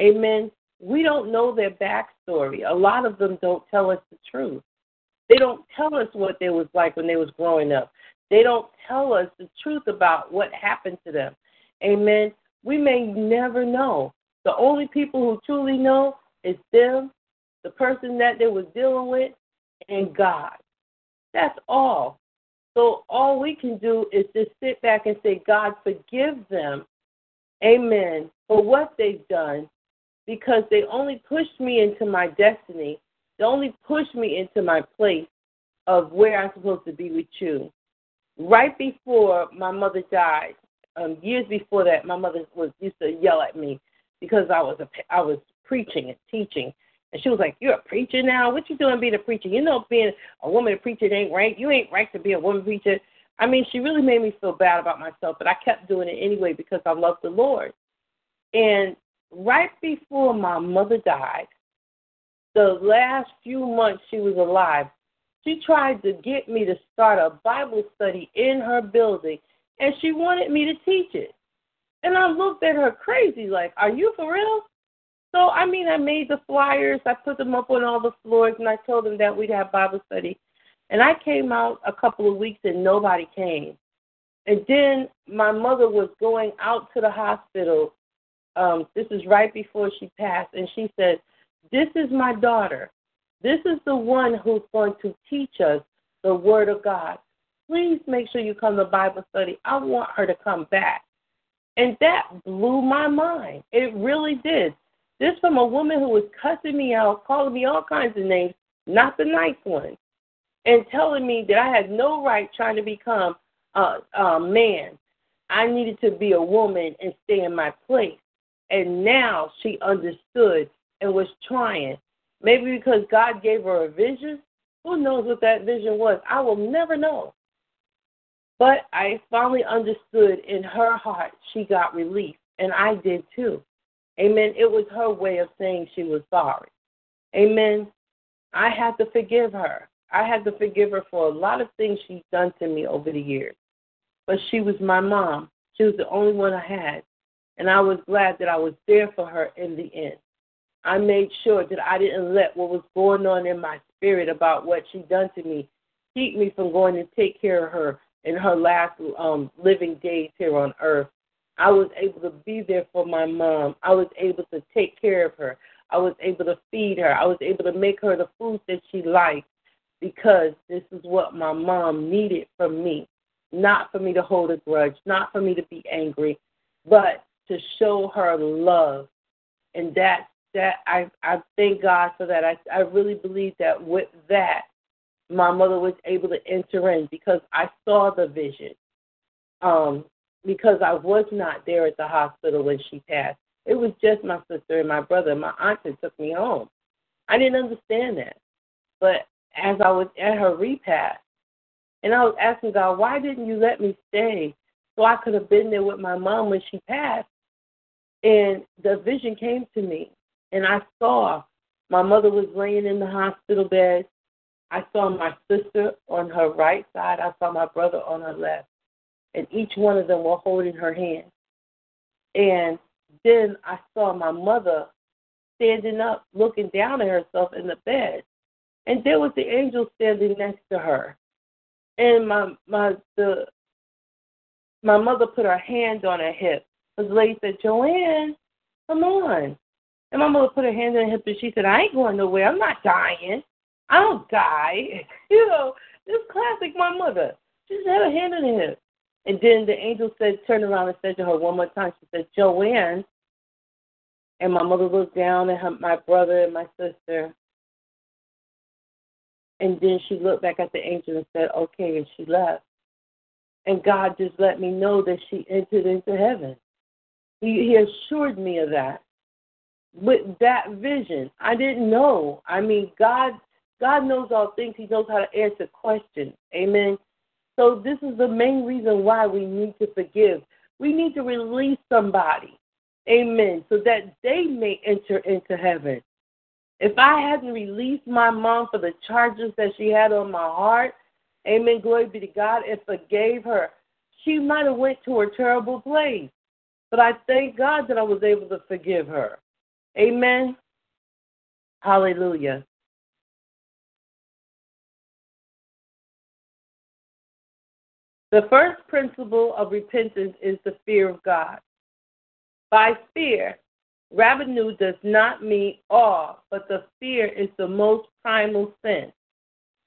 Amen. We don't know their backstory. A lot of them don't tell us the truth. They don't tell us what they was like when they was growing up. They don't tell us the truth about what happened to them. Amen. We may never know. The only people who truly know is them, the person that they was dealing with, and God. That's all. So all we can do is just sit back and say, God, forgive them. Amen. For what they've done because they only pushed me into my destiny they only pushed me into my place of where I'm supposed to be with you. Right before my mother died, um, years before that, my mother was used to yell at me because I was a, I was preaching and teaching, and she was like, "You're a preacher now? What you doing being a preacher? You know, being a woman preacher ain't right. You ain't right to be a woman preacher." I mean, she really made me feel bad about myself, but I kept doing it anyway because I love the Lord. And right before my mother died, the last few months she was alive, she tried to get me to start a Bible study in her building, and she wanted me to teach it. And I looked at her crazy, like, Are you for real? So, I mean, I made the flyers, I put them up on all the floors, and I told them that we'd have Bible study. And I came out a couple of weeks and nobody came. And then my mother was going out to the hospital. Um, this is right before she passed, and she said, this is my daughter. This is the one who's going to teach us the Word of God. Please make sure you come to Bible study. I want her to come back. And that blew my mind. It really did. This from a woman who was cussing me out, calling me all kinds of names, not the nice ones, and telling me that I had no right trying to become a, a man. I needed to be a woman and stay in my place. And now she understood and was trying. Maybe because God gave her a vision. Who knows what that vision was? I will never know. But I finally understood in her heart she got relief, and I did too. Amen. It was her way of saying she was sorry. Amen. I had to forgive her. I had to forgive her for a lot of things she's done to me over the years. But she was my mom. She was the only one I had. And I was glad that I was there for her in the end. I made sure that I didn't let what was going on in my spirit about what she done to me keep me from going to take care of her in her last um, living days here on earth. I was able to be there for my mom. I was able to take care of her. I was able to feed her. I was able to make her the food that she liked because this is what my mom needed from me. Not for me to hold a grudge, not for me to be angry, but to show her love. And that that I I thank God for that. I I really believe that with that my mother was able to enter in because I saw the vision. Um, because I was not there at the hospital when she passed. It was just my sister and my brother. My aunt that took me home. I didn't understand that. But as I was at her repast, and I was asking God, why didn't you let me stay so I could have been there with my mom when she passed? And the vision came to me, and I saw my mother was laying in the hospital bed. I saw my sister on her right side. I saw my brother on her left. And each one of them were holding her hand. And then I saw my mother standing up, looking down at herself in the bed. And there was the angel standing next to her. And my my the my mother put her hand on her hip. The lady said, Joanne, come on. And my mother put her hand on her hip and she said, I ain't going nowhere. I'm not dying. I don't die. (laughs) you know, this classic my mother. She just had her hand in her hip. And then the angel said, turned around and said to her one more time, she said, Joanne. And my mother looked down at her, my brother and my sister. And then she looked back at the angel and said, okay, and she left. And God just let me know that she entered into heaven. He, he assured me of that. With that vision, I didn't know. I mean, God God knows all things. He knows how to answer questions. Amen. So this is the main reason why we need to forgive. We need to release somebody. Amen. So that they may enter into heaven. If I hadn't released my mom for the charges that she had on my heart, amen, glory be to God, and forgave her, she might have went to a terrible place. But I thank God that I was able to forgive her. Amen. Hallelujah. The first principle of repentance is the fear of God. By fear, Rabbeinu does not mean awe, but the fear is the most primal sin.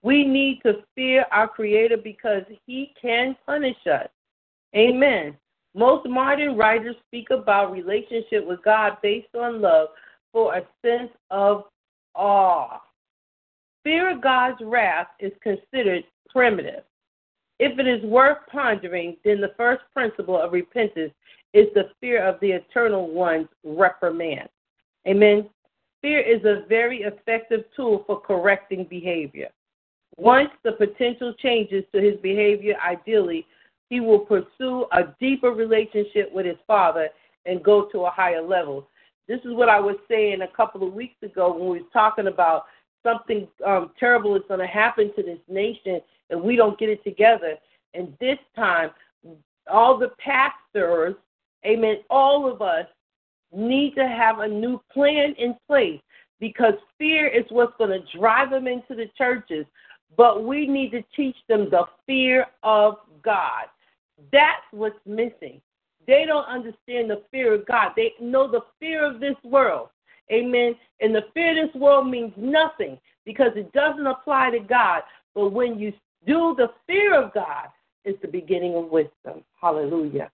We need to fear our Creator because He can punish us. Amen. Most modern writers speak about relationship with God based on love for a sense of awe. Fear of God's wrath is considered primitive. If it is worth pondering, then the first principle of repentance is the fear of the eternal one's reprimand. Amen. Fear is a very effective tool for correcting behavior. Once the potential changes to his behavior, ideally, he will pursue a deeper relationship with his father and go to a higher level. This is what I was saying a couple of weeks ago when we were talking about something um, terrible is going to happen to this nation and we don't get it together. And this time, all the pastors, amen, all of us need to have a new plan in place because fear is what's going to drive them into the churches. But we need to teach them the fear of God. That's what's missing. They don't understand the fear of God. They know the fear of this world. Amen. And the fear of this world means nothing because it doesn't apply to God. But when you do the fear of God is the beginning of wisdom. Hallelujah.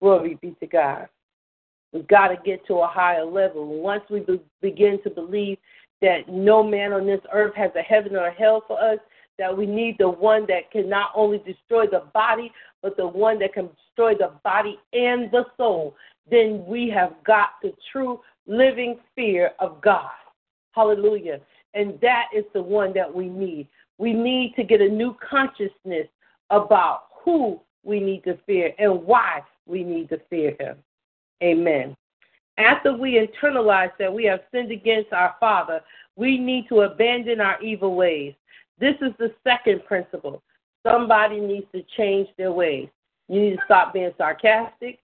Glory be to God. We've got to get to a higher level. Once we be- begin to believe that no man on this earth has a heaven or a hell for us, that we need the one that can not only destroy the body, but the one that can destroy the body and the soul, then we have got the true living fear of God. Hallelujah. And that is the one that we need. We need to get a new consciousness about who we need to fear and why we need to fear him. Amen. After we internalize that we have sinned against our Father, we need to abandon our evil ways. This is the second principle. Somebody needs to change their ways. You need to stop being sarcastic.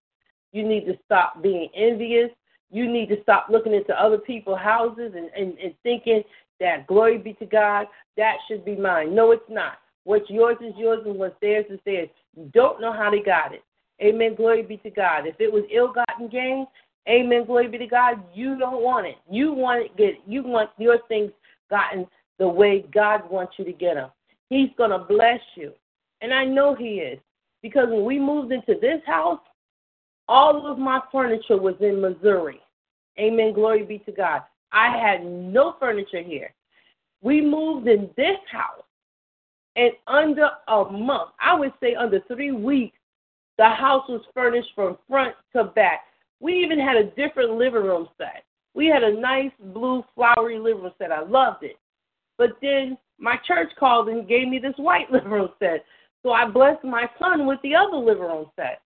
You need to stop being envious. You need to stop looking into other people's houses and, and, and thinking that glory be to God, that should be mine. No, it's not. What's yours is yours, and what's theirs is theirs. You don't know how they got it. Amen. Glory be to God. If it was ill-gotten gain, Amen. Glory be to God. You don't want it. You want it get. You want your things gotten the way God wants you to get them. He's gonna bless you, and I know He is because when we moved into this house, all of my furniture was in Missouri. Amen. Glory be to God. I had no furniture here. We moved in this house, and under a month, I would say under three weeks, the house was furnished from front to back. We even had a different living room set. We had a nice blue flowery living room set. I loved it. But then my church called and gave me this white (laughs) living room set. So I blessed my son with the other living room set.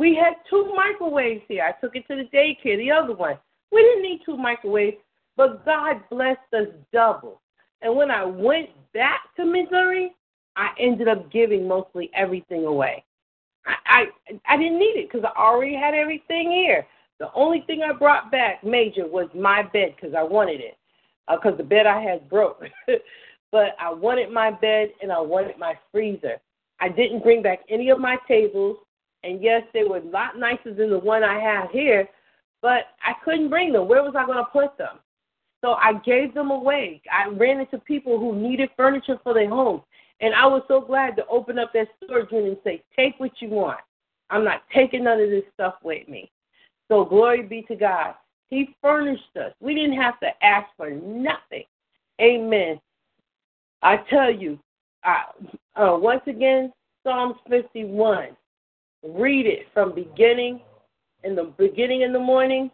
We had two microwaves here. I took it to the daycare, the other one. We didn't need two microwaves, but God blessed us double. And when I went back to Missouri, I ended up giving mostly everything away. I I, I didn't need it because I already had everything here. The only thing I brought back major was my bed because I wanted it because uh, the bed I had broke. (laughs) but I wanted my bed and I wanted my freezer. I didn't bring back any of my tables, and yes, they were a lot nicer than the one I have here, but I couldn't bring them. Where was I going to put them? So I gave them away. I ran into people who needed furniture for their homes. And I was so glad to open up that storage unit and say, take what you want. I'm not taking none of this stuff with me. So glory be to God. He furnished us. We didn't have to ask for nothing. Amen. I tell you, uh, uh, once again, Psalms 51. Read it from beginning in the beginning in the morning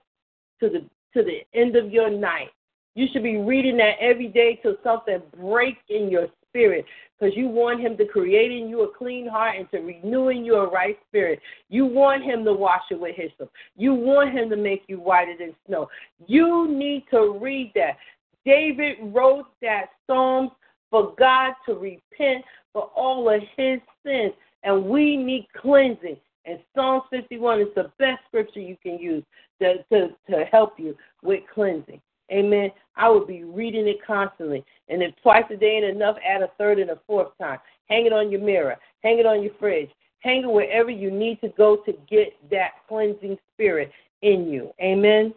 to the to the end of your night. You should be reading that every day till something breaks in your spirit because you want him to create in you a clean heart and to renew in you a right spirit. You want him to wash it with hyssop. You want him to make you whiter than snow. You need to read that. David wrote that Psalms for God to repent for all of his sins, and we need cleansing. And Psalm 51 is the best scripture you can use to, to, to help you with cleansing. Amen. I would be reading it constantly. And if twice a day ain't enough, add a third and a fourth time. Hang it on your mirror. Hang it on your fridge. Hang it wherever you need to go to get that cleansing spirit in you. Amen.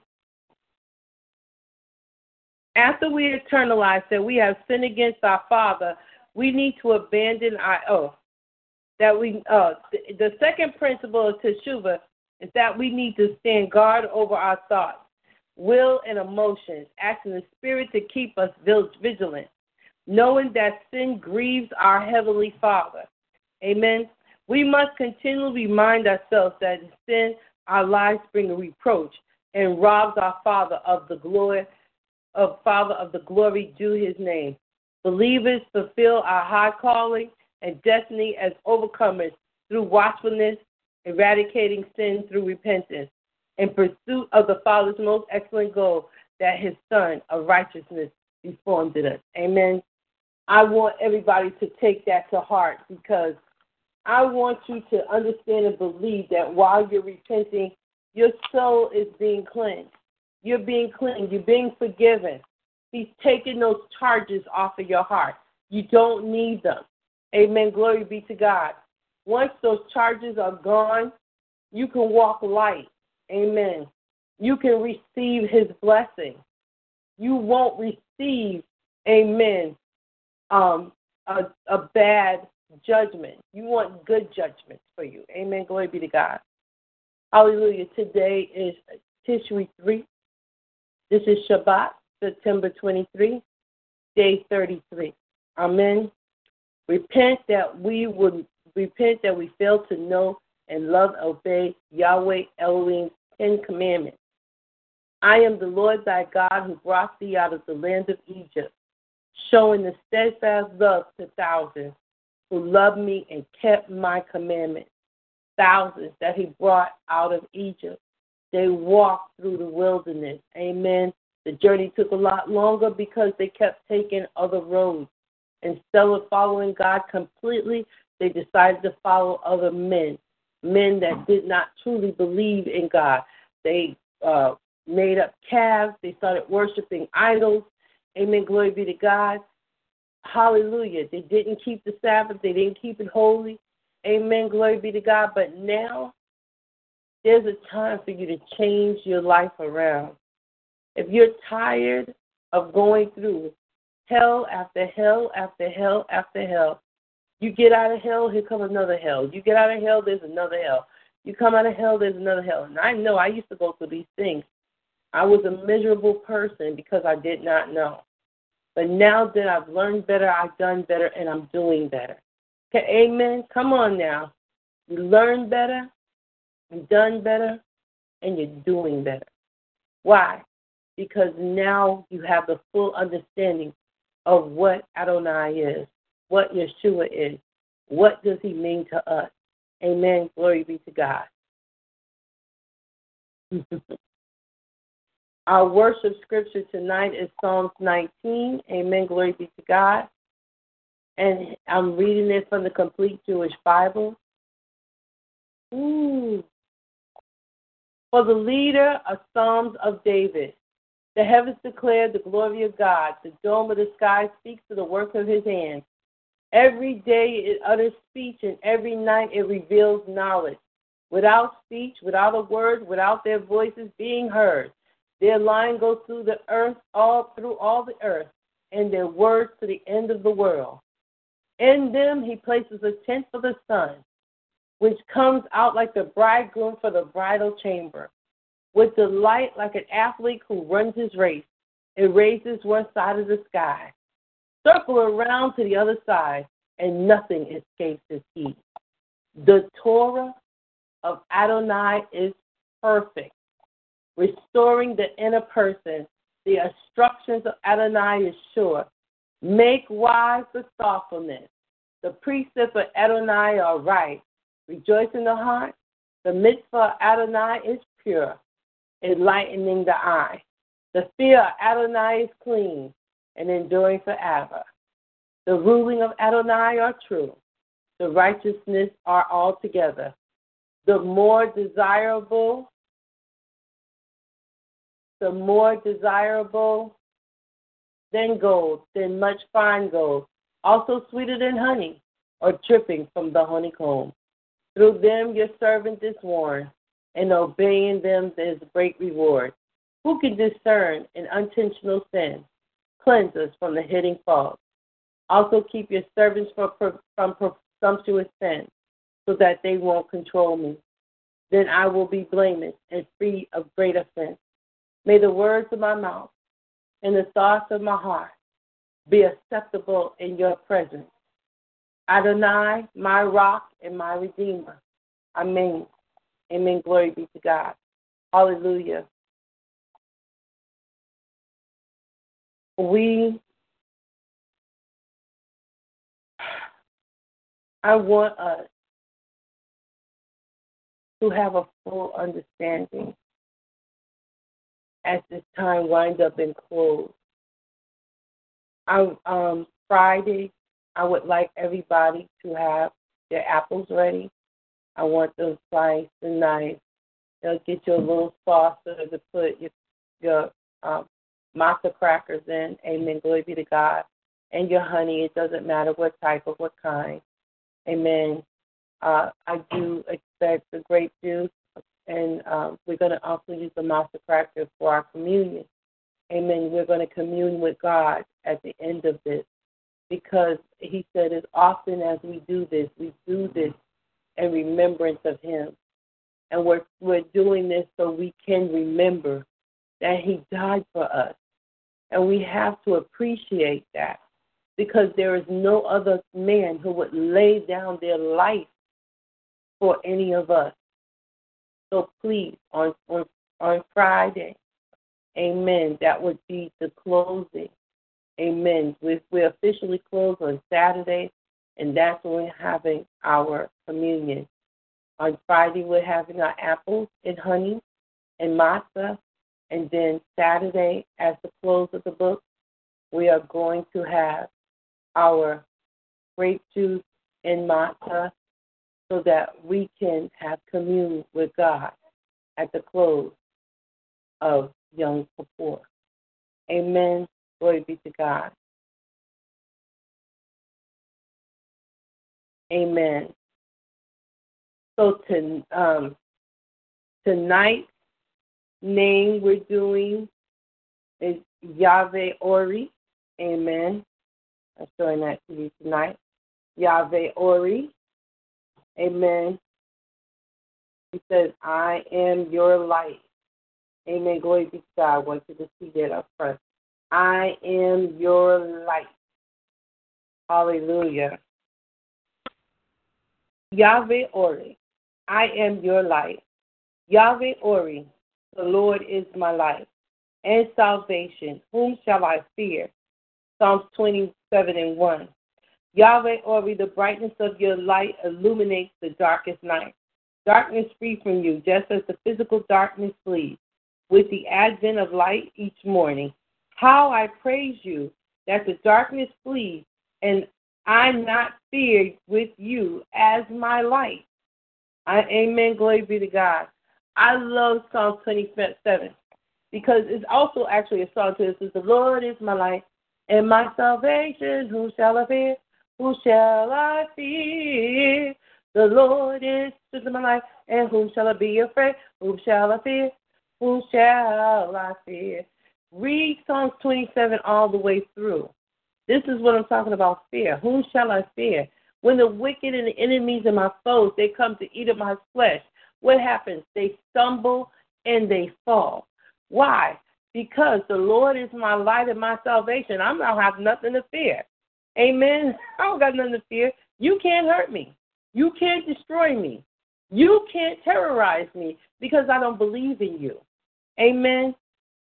After we eternalize that we have sinned against our Father, we need to abandon our oath. That we uh the, the second principle of teshuva is that we need to stand guard over our thoughts will, and emotions, asking the Spirit to keep us vigilant, knowing that sin grieves our Heavenly Father. Amen. We must continually remind ourselves that in sin, our lives bring reproach and robs our Father of the glory of Father of the glory due his name. Believers fulfill our high calling and destiny as overcomers through watchfulness, eradicating sin through repentance, in pursuit of the Father's most excellent goal, that his Son of righteousness be formed in us. Amen. I want everybody to take that to heart because I want you to understand and believe that while you're repenting, your soul is being cleansed. You're being cleansed. You're being forgiven. He's taking those charges off of your heart. You don't need them. Amen. Glory be to God. Once those charges are gone, you can walk light. Amen. You can receive his blessing. You won't receive, amen, um, a, a bad judgment. You want good judgment for you. Amen. Glory be to God. Hallelujah. Today is Tishri 3. This is Shabbat, September 23, day 33. Amen. Repent that we would repent that we fail to know and love obey Yahweh Elohim's Ten Commandments. I am the Lord thy God who brought thee out of the land of Egypt, showing the steadfast love to thousands who loved me and kept my commandments. Thousands that he brought out of Egypt. They walked through the wilderness. Amen. The journey took a lot longer because they kept taking other roads. Instead of following God completely, they decided to follow other men men that did not truly believe in God. They uh, made up calves. They started worshiping idols. Amen. Glory be to God. hallelujah, they didn't keep the Sabbath, they didn't keep it holy. Amen. Glory be to God. But now there's a time for you to change your life around. If you're tired of going through hell after hell after hell after hell, you get out of hell, here comes another hell. You get out of hell, there's another hell. You come out of hell, there's another hell. And I know I used to go through these things. I was a miserable person because I did not know. But now that I've learned better, I've done better, and I'm doing better. Okay, amen. Come on now. You learn better, you've done better, and you're doing better. Why? Because now you have the full understanding of what Adonai is, what Yeshua is, what does he mean to us. Amen. Glory be to God. (laughs) Our worship scripture tonight is Psalms 19. Amen. Glory be to God. And I'm reading it from the Complete Jewish Bible. Ooh. For the leader of Psalms of David. The heavens declare the glory of God. The dome of the sky speaks to the work of his hands. Every day it utters speech, and every night it reveals knowledge. Without speech, without a word, without their voices being heard, their line goes through the earth, all through all the earth, and their words to the end of the world. In them he places a tent for the sun, which comes out like the bridegroom for the bridal chamber. With delight, like an athlete who runs his race, it raises one side of the sky circle around to the other side, and nothing escapes his heat. The Torah of Adonai is perfect, restoring the inner person. The instructions of Adonai is sure. Make wise the thoughtfulness. The precepts of Adonai are right. Rejoice in the heart. The mitzvah of Adonai is pure, enlightening the eye. The fear of Adonai is clean, and enduring forever. The ruling of Adonai are true. The righteousness are altogether. The more desirable, the more desirable than gold, than much fine gold, also sweeter than honey, or dripping from the honeycomb. Through them your servant is warned, and obeying them is a great reward. Who can discern an unintentional sin? Cleanse us from the hidden fault. Also keep your servants from, from presumptuous sin, so that they won't control me. Then I will be blameless and free of great offense. May the words of my mouth and the thoughts of my heart be acceptable in your presence. Adonai, my rock and my redeemer. Amen. Amen. Glory be to God. Hallelujah. we I want us to have a full understanding as this time winds up and close. I um Friday I would like everybody to have their apples ready. I want them sliced and nice. They'll get you a little saucer to put your your um, matzo crackers in. Amen. Glory be to God. And your honey. It doesn't matter what type or what kind. Amen. Uh, I do expect the grape juice, and um, we're going to also use the matzo crackers for our communion. Amen. We're going to commune with God at the end of this because He said, as often as we do this, we do this in remembrance of Him. And we're, we're doing this so we can remember that He died for us. And we have to appreciate that because there is no other man who would lay down their life for any of us. So please, on, on, on Friday, amen, that would be the closing. Amen. We, we officially close on Saturday, and that's when we're having our communion. On Friday, we're having our apples and honey and matzah and then Saturday, at the close of the book, we are going to have our grape juice and matzah so that we can have communion with God at the close of Yom Kippur. Amen. Glory be to God. Amen. So to, um, tonight name we're doing is Yahweh Ori. Amen. I'm showing that to you tonight. Yahweh Ori. Amen. He says, I am your light. Amen. Glory be to God. I want you to see that up front. I am your light. Hallelujah. Yahweh Ori. I am your light. Yahweh Ori. The Lord is my light and salvation. Whom shall I fear? Psalms 27 and 1. Yahweh Ori, the brightness of your light illuminates the darkest night. Darkness free from you, just as the physical darkness flees. With the advent of light each morning, how I praise you that the darkness flees and I'm not feared with you as my light. I, amen. Glory be to God. I love Psalm 27 because it's also actually a song that says, The Lord is my light and my salvation. Who shall I fear? Who shall I fear? The Lord is my light, and whom shall I be afraid? Whom shall I fear? Whom shall I fear? Read Psalms 27 all the way through. This is what I'm talking about fear. Whom shall I fear? When the wicked and the enemies and my foes, they come to eat of my flesh, what happens? They stumble and they fall. Why? Because the Lord is my light and my salvation. I don't have nothing to fear. Amen. (laughs) I don't got nothing to fear. You can't hurt me. You can't destroy me. You can't terrorize me because I don't believe in you. Amen.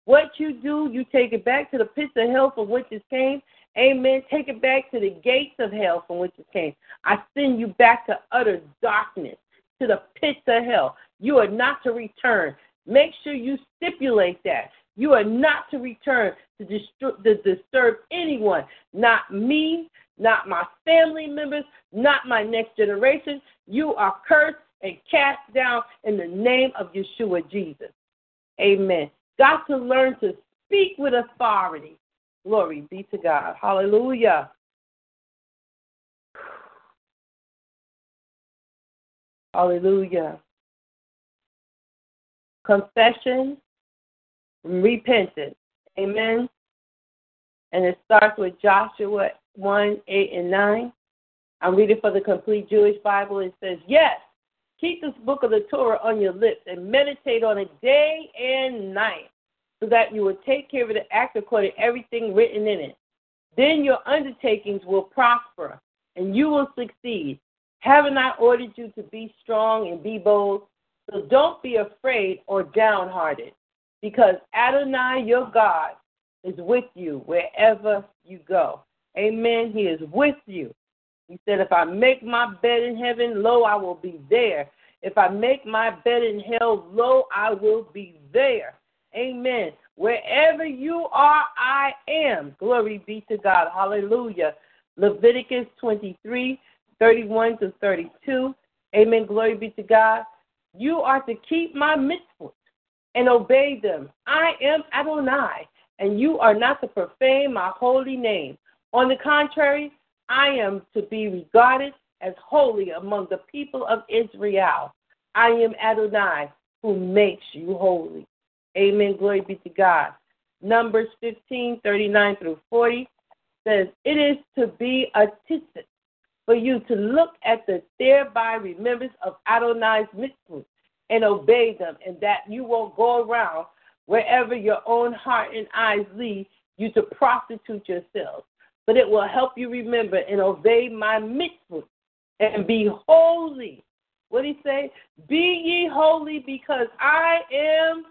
What you do, you take it back to the pits of hell from which it came. Amen. Take it back to the gates of hell from which it came. I send you back to utter darkness, to the pits of hell. You are not to return. Make sure you stipulate that. You are not to return to, distru- to disturb anyone, not me, not my family members, not my next generation. You are cursed and cast down in the name of Yeshua Jesus. Amen. Got to learn to speak with authority. Glory be to God. Hallelujah. Hallelujah. Confession, repentance. Amen. And it starts with Joshua 1 8 and 9. I'm reading for the complete Jewish Bible. It says, Yes, keep this book of the Torah on your lips and meditate on it day and night, so that you will take care of the act according to everything written in it. Then your undertakings will prosper and you will succeed. Haven't I ordered you to be strong and be bold? So don't be afraid or downhearted, because Adonai, your God, is with you wherever you go. Amen. He is with you. He said, If I make my bed in heaven, lo, I will be there. If I make my bed in hell, lo, I will be there. Amen. Wherever you are, I am. Glory be to God. Hallelujah. Leviticus 23, 31 to 32. Amen. Glory be to God. You are to keep my mitzvot and obey them. I am Adonai, and you are not to profane my holy name. On the contrary, I am to be regarded as holy among the people of Israel. I am Adonai, who makes you holy. Amen. Glory be to God. Numbers 15, 39 through 40 says, It is to be a tzitzit for you to look at the thereby remembrance of Adonai's mitzvot and obey them, and that you won't go around wherever your own heart and eyes lead you to prostitute yourselves but it will help you remember and obey my mitzvah and be holy. What did he say? Be ye holy because I am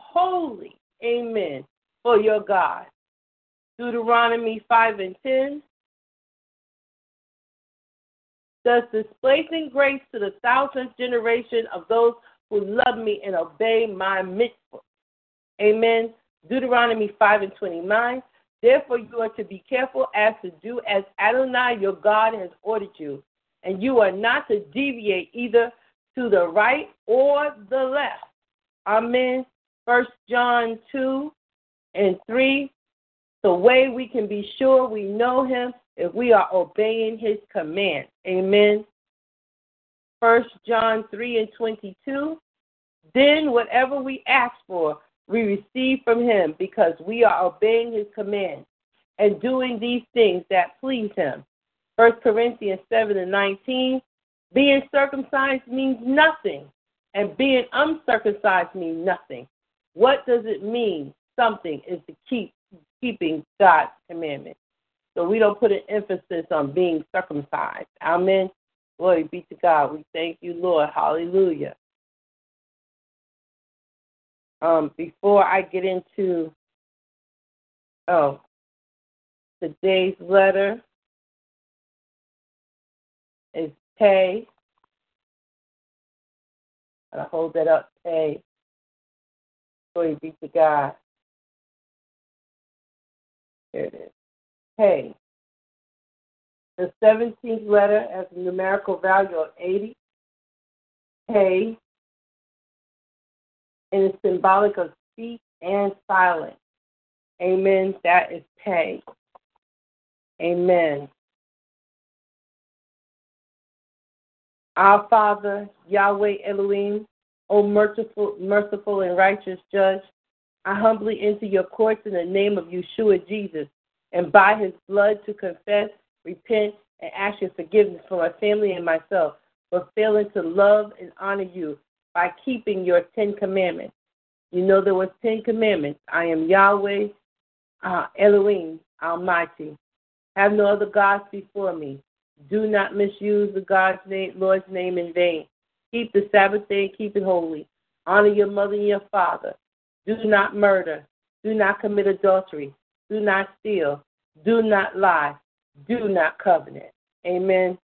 holy. Amen. For your God. Deuteronomy 5 and 10. Thus displacing grace to the thousandth generation of those who love me and obey my mitzvah. Amen. Deuteronomy 5 and 29. Therefore, you are to be careful as to do as Adonai your God has ordered you, and you are not to deviate either to the right or the left. Amen. First John 2 and 3. The way we can be sure we know him if we are obeying his command. Amen. First John 3 and 22. Then whatever we ask for, we receive from him because we are obeying his command and doing these things that please him. First Corinthians 7 and 19. Being circumcised means nothing, and being uncircumcised means nothing. What does it mean? Something is to keep keeping God's commandments. So we don't put an emphasis on being circumcised. Amen. Glory be to God. We thank you, Lord. Hallelujah. Um, before I get into oh today's letter is pay. I hold that up, pay. Glory be to God. Here it is. Pay. The 17th letter has a numerical value of 80. Pay. And it's symbolic of speech and silence. Amen. That is pay. Amen. Our Father, Yahweh Elohim, O merciful, merciful and righteous Judge, I humbly enter your courts in the name of Yeshua Jesus, and by his blood to confess, repent, and ask your forgiveness for my family and myself for failing to love and honor you by keeping your Ten Commandments. You know there was Ten Commandments. I am Yahweh uh, Elohim Almighty. Have no other gods before me. Do not misuse the God's name, Lord's name in vain. Keep the Sabbath day and keep it holy. Honor your mother and your father. Do not murder. Do not commit adultery. Do not steal. Do not lie. Do not covenant. Amen.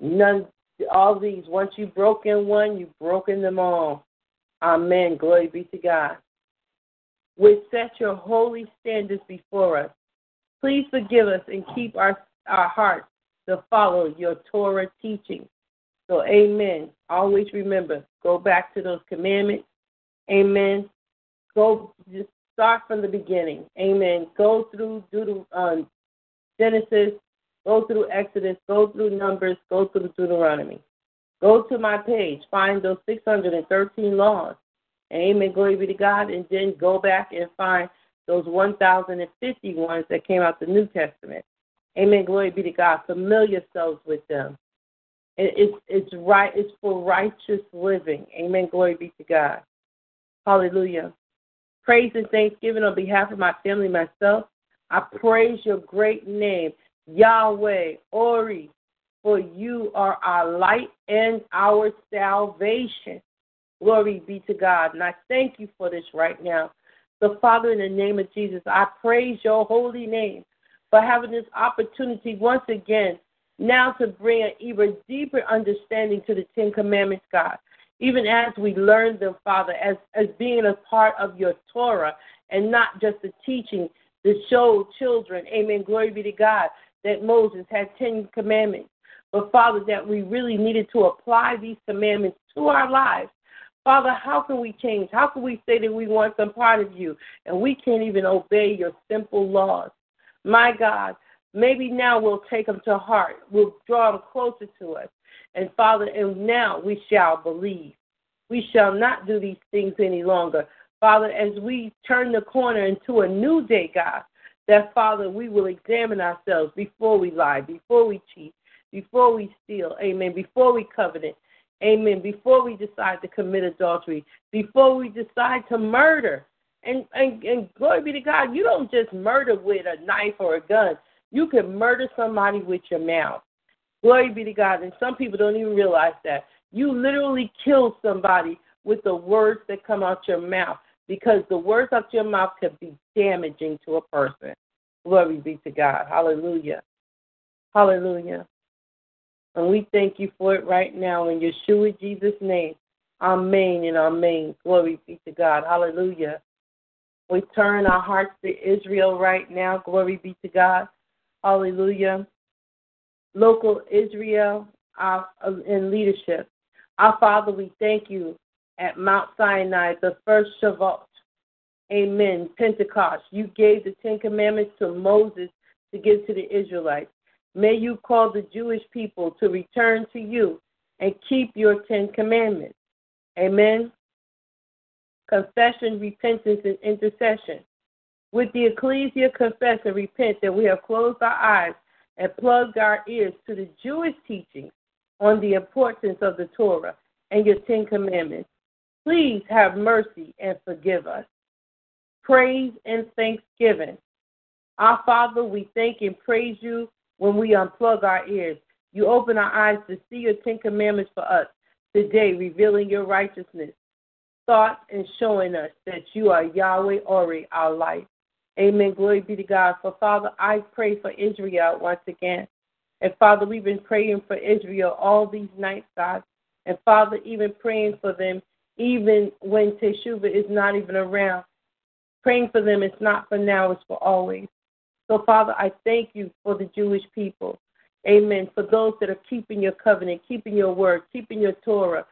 None all these. Once you've broken one, you've broken them all. Amen. Glory be to God. We set your holy standards before us. Please forgive us and keep our, our hearts to follow your Torah teaching. So, amen. Always remember, go back to those commandments. Amen. Go, just start from the beginning. Amen. Go through Deut- um, Genesis, go through Exodus, go through Numbers, go through Deuteronomy. Go to my page, find those 613 laws. Amen. Glory be to God. And then go back and find those 1,050 ones that came out the New Testament. Amen. Glory be to God. Familiar yourselves with them. It's it's right. It's for righteous living. Amen. Glory be to God. Hallelujah. Praise and thanksgiving on behalf of my family, myself. I praise your great name, Yahweh Ori, for you are our light and our salvation. Glory be to God. And I thank you for this right now. So, Father, in the name of Jesus, I praise your holy name for having this opportunity once again now to bring an even deeper understanding to the Ten Commandments, God. Even as we learn them, Father, as, as being a part of your Torah and not just the teaching to show children, amen, glory be to God, that Moses had Ten Commandments. But, Father, that we really needed to apply these commandments to our lives. Father, how can we change? How can we say that we want some part of you and we can't even obey your simple laws? My God, maybe now we'll take them to heart. We'll draw them closer to us. And Father, and now we shall believe. We shall not do these things any longer. Father, as we turn the corner into a new day, God, that Father, we will examine ourselves before we lie, before we cheat, before we steal, amen, before we covenant, amen, before we decide to commit adultery, before we decide to murder. And, and, and glory be to God, you don't just murder with a knife or a gun. You can murder somebody with your mouth. Glory be to God. And some people don't even realize that. You literally kill somebody with the words that come out your mouth because the words out your mouth can be damaging to a person. Glory be to God. Hallelujah. Hallelujah. And we thank you for it right now in Yeshua Jesus' name. Amen and amen. Glory be to God. Hallelujah. We turn our hearts to Israel right now. Glory be to God. Hallelujah. Local Israel uh, in leadership. Our Father, we thank you at Mount Sinai, the first Shavuot. Amen. Pentecost. You gave the Ten Commandments to Moses to give to the Israelites. May you call the Jewish people to return to you and keep your Ten Commandments. Amen. Confession, repentance, and intercession. With the ecclesia confess and repent that we have closed our eyes and plugged our ears to the Jewish teachings on the importance of the Torah and your Ten Commandments. Please have mercy and forgive us. Praise and thanksgiving. Our Father, we thank and praise you when we unplug our ears. You open our eyes to see your Ten Commandments for us today, revealing your righteousness, thoughts, and showing us that you are Yahweh Ori, our life. Amen. Glory be to God. So, Father, I pray for Israel once again. And Father, we've been praying for Israel all these nights, God. And Father, even praying for them, even when Teshuvah is not even around. Praying for them, it's not for now, it's for always. So, Father, I thank you for the Jewish people. Amen. For those that are keeping your covenant, keeping your word, keeping your Torah,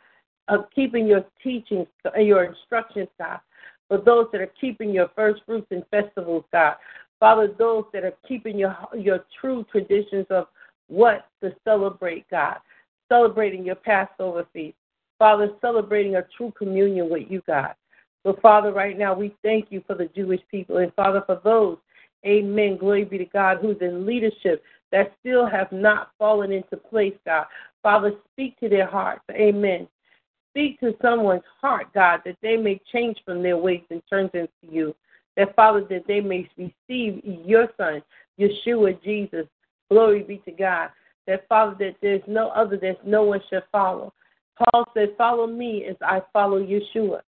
uh, keeping your teachings, your instructions, God. For those that are keeping your first fruits and festivals, God. Father, those that are keeping your your true traditions of what to celebrate, God. Celebrating your Passover feast. Father, celebrating a true communion with you, God. So, Father, right now we thank you for the Jewish people. And, Father, for those, amen, glory be to God, who's in leadership that still have not fallen into place, God. Father, speak to their hearts. Amen. Speak to someone's heart, God, that they may change from their ways and turn them to you. That, Father, that they may receive your Son, Yeshua Jesus. Glory be to God. That, Father, that there's no other, that no one should follow. Paul said, Follow me as I follow Yeshua.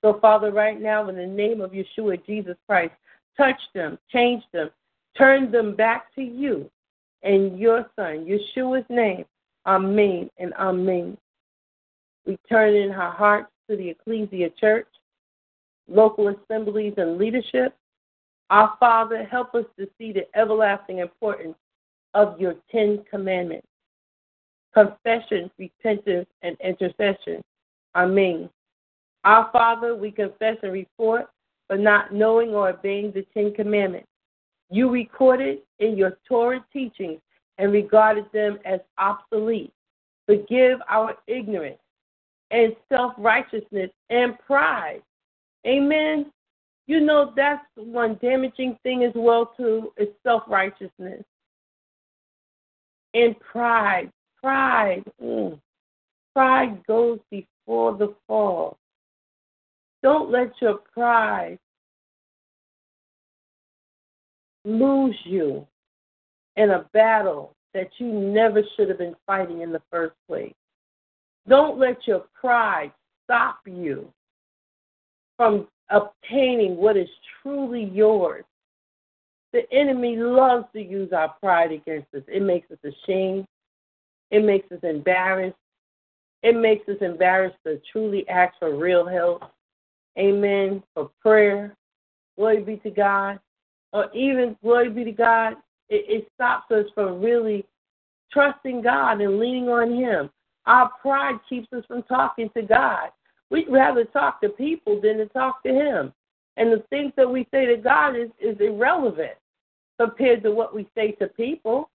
So, Father, right now, in the name of Yeshua, Jesus Christ, touch them, change them, turn them back to you in your Son, Yeshua's name. Amen and Amen. We turn in our hearts to the Ecclesia Church, local assemblies, and leadership. Our Father, help us to see the everlasting importance of your Ten Commandments confession, repentance, and intercession. Amen. Our Father, we confess and report for not knowing or obeying the Ten Commandments. You recorded in your Torah teachings and regarded them as obsolete. Forgive our ignorance and self righteousness and pride. Amen. You know that's one damaging thing as well too is self righteousness and pride. Pride. Mm. Pride goes before the fall. Don't let your pride lose you in a battle that you never should have been fighting in the first place. Don't let your pride stop you from obtaining what is truly yours. The enemy loves to use our pride against us. It makes us ashamed. It makes us embarrassed. It makes us embarrassed to truly ask for real help. Amen. For prayer. Glory be to God or even glory be to God, it, it stops us from really trusting God and leaning on Him. Our pride keeps us from talking to God. We'd rather talk to people than to talk to Him. And the things that we say to God is, is irrelevant compared to what we say to people.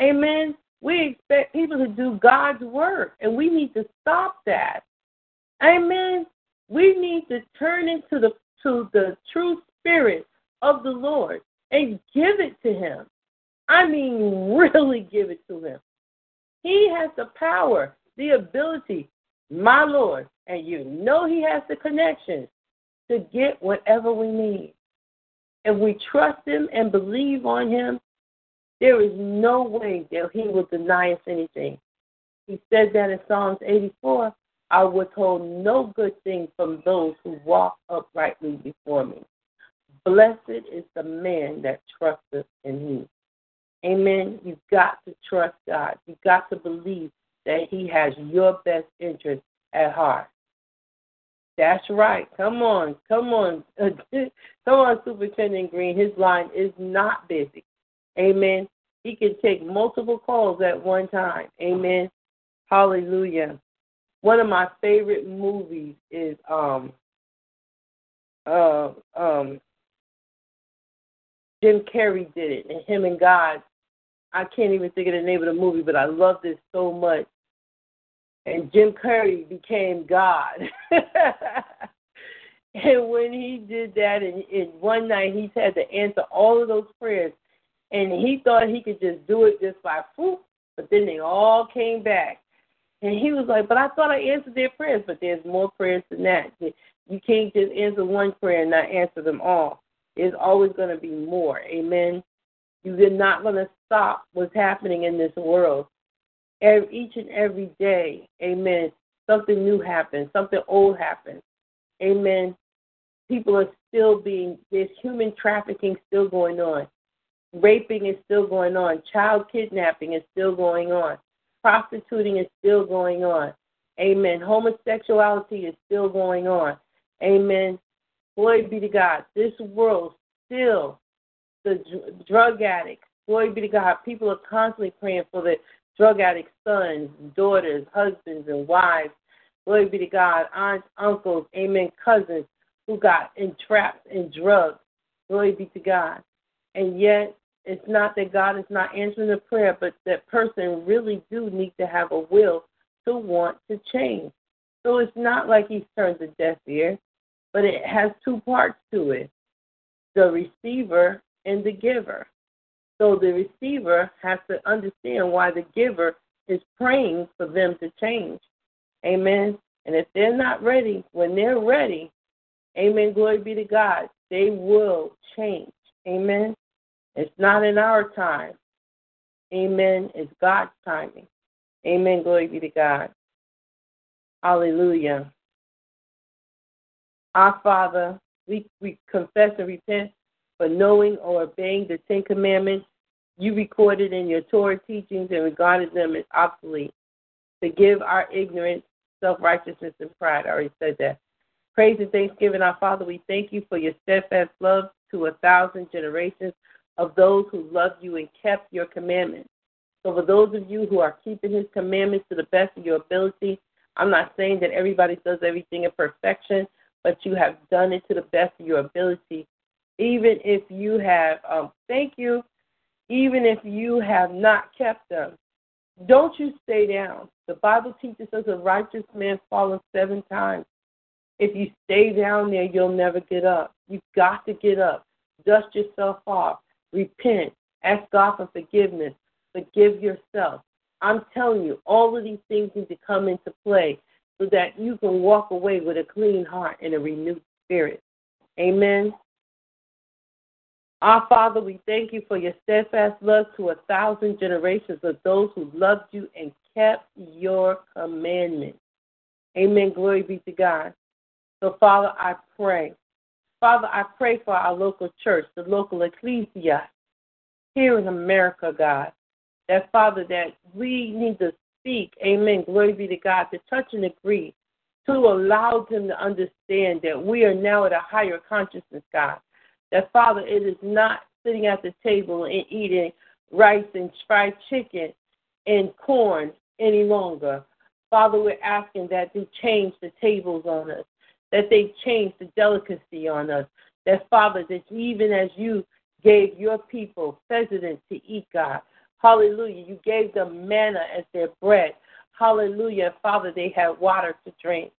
Amen. We expect people to do God's work, and we need to stop that. Amen. We need to turn into the to the true spirit of the Lord and give it to Him. I mean, (laughs) really give it to Him. He has the power, the ability, my Lord, and you know He has the connections to get whatever we need. If we trust Him and believe on Him, there is no way that He will deny us anything. He said that in Psalms 84 I withhold no good thing from those who walk uprightly before me. Blessed is the man that trusteth in him. Amen. You've got to trust God. You've got to believe that He has your best interest at heart. That's right. Come on. Come on. (laughs) come on, Superintendent Green. His line is not busy. Amen. He can take multiple calls at one time. Amen. Hallelujah. One of my favorite movies is um uh um Jim Carrey did it, and him and God. I can't even think of the name of the movie, but I loved this so much. And Jim Carrey became God. (laughs) and when he did that, and, and one night he's had to answer all of those prayers, and he thought he could just do it just by whoop, but then they all came back. And he was like, But I thought I answered their prayers, but there's more prayers than that. You can't just answer one prayer and not answer them all. There's always going to be more. Amen. You're not going to stop what's happening in this world. Every, each and every day, amen, something new happens, something old happens. Amen. People are still being, there's human trafficking still going on. Raping is still going on. Child kidnapping is still going on. Prostituting is still going on. Amen. Homosexuality is still going on. Amen. Glory be to God. This world still, the dr- drug addicts, glory be to God. People are constantly praying for the drug addicts' sons, daughters, husbands, and wives. Glory be to God. Aunts, uncles, amen, cousins who got entrapped in drugs. Glory be to God. And yet, it's not that God is not answering the prayer, but that person really do need to have a will to want to change. So it's not like he's turned a deaf ear but it has two parts to it the receiver and the giver. So the receiver has to understand why the giver is praying for them to change. Amen. And if they're not ready, when they're ready, amen, glory be to God, they will change. Amen. It's not in our time. Amen. It's God's timing. Amen. Glory be to God. Hallelujah. Our Father, we, we confess and repent for knowing or obeying the Ten Commandments you recorded in your Torah teachings and regarded them as obsolete. Forgive our ignorance, self righteousness, and pride. I already said that. Praise and thanksgiving, our Father, we thank you for your steadfast love to a thousand generations of those who loved you and kept your commandments. So, for those of you who are keeping his commandments to the best of your ability, I'm not saying that everybody does everything in perfection, but you have done it to the best of your ability. Even if you have, um, thank you, even if you have not kept them, don't you stay down. The Bible teaches us a righteous man falls seven times. If you stay down there, you'll never get up. You've got to get up. Dust yourself off. Repent. Ask God for forgiveness. Forgive yourself. I'm telling you, all of these things need to come into play so that you can walk away with a clean heart and a renewed spirit. Amen. Our Father, we thank you for your steadfast love to a thousand generations of those who loved you and kept your commandments. Amen. Glory be to God. So, Father, I pray. Father, I pray for our local church, the local ecclesia here in America, God. That, Father, that we need to speak, amen, glory be to God, to touch and agree, to allow them to understand that we are now at a higher consciousness, God. That, Father, it is not sitting at the table and eating rice and fried chicken and corn any longer. Father, we're asking that they change the tables on us, that they change the delicacy on us. That, Father, that even as you gave your people pheasant to eat, God, Hallelujah. You gave them manna as their bread. Hallelujah. Father, they had water to drink.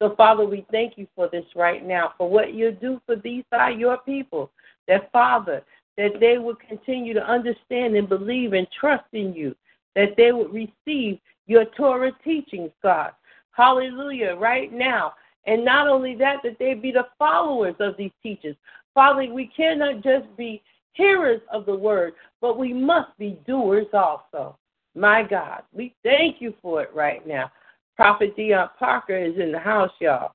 So, Father, we thank you for this right now, for what you do for these are your people. That, Father, that they would continue to understand and believe and trust in you, that they would receive your Torah teachings, God. Hallelujah, right now. And not only that, that they be the followers of these teachers. Father, we cannot just be hearers of the word, but we must be doers also. My God, we thank you for it right now. Prophet Dion Parker is in the house, y'all.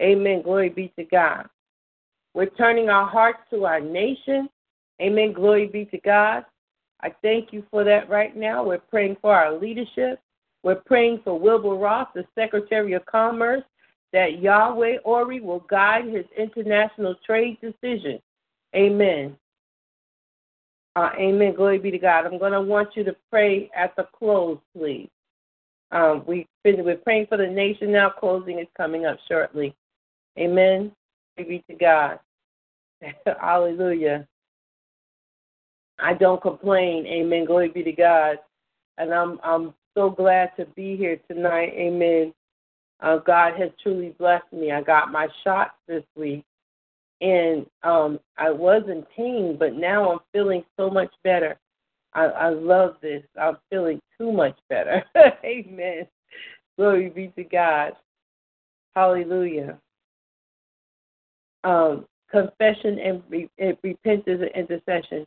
Amen. Glory be to God. We're turning our hearts to our nation. Amen. Glory be to God. I thank you for that right now. We're praying for our leadership. We're praying for Wilbur Ross, the Secretary of Commerce, that Yahweh Ori will guide his international trade decisions. Amen. Uh, amen. Glory be to God. I'm going to want you to pray at the close, please. Um, we, we're praying for the nation now. Closing is coming up shortly. Amen. Glory be to God. (laughs) Hallelujah. I don't complain. Amen. Glory be to God. And I'm I'm so glad to be here tonight. Amen. Uh, God has truly blessed me. I got my shot this week, and um, I was in pain, but now I'm feeling so much better. I, I love this. I'm feeling too much better. (laughs) Amen. Glory be to God. Hallelujah. Um, confession and, re- and repentance and intercession.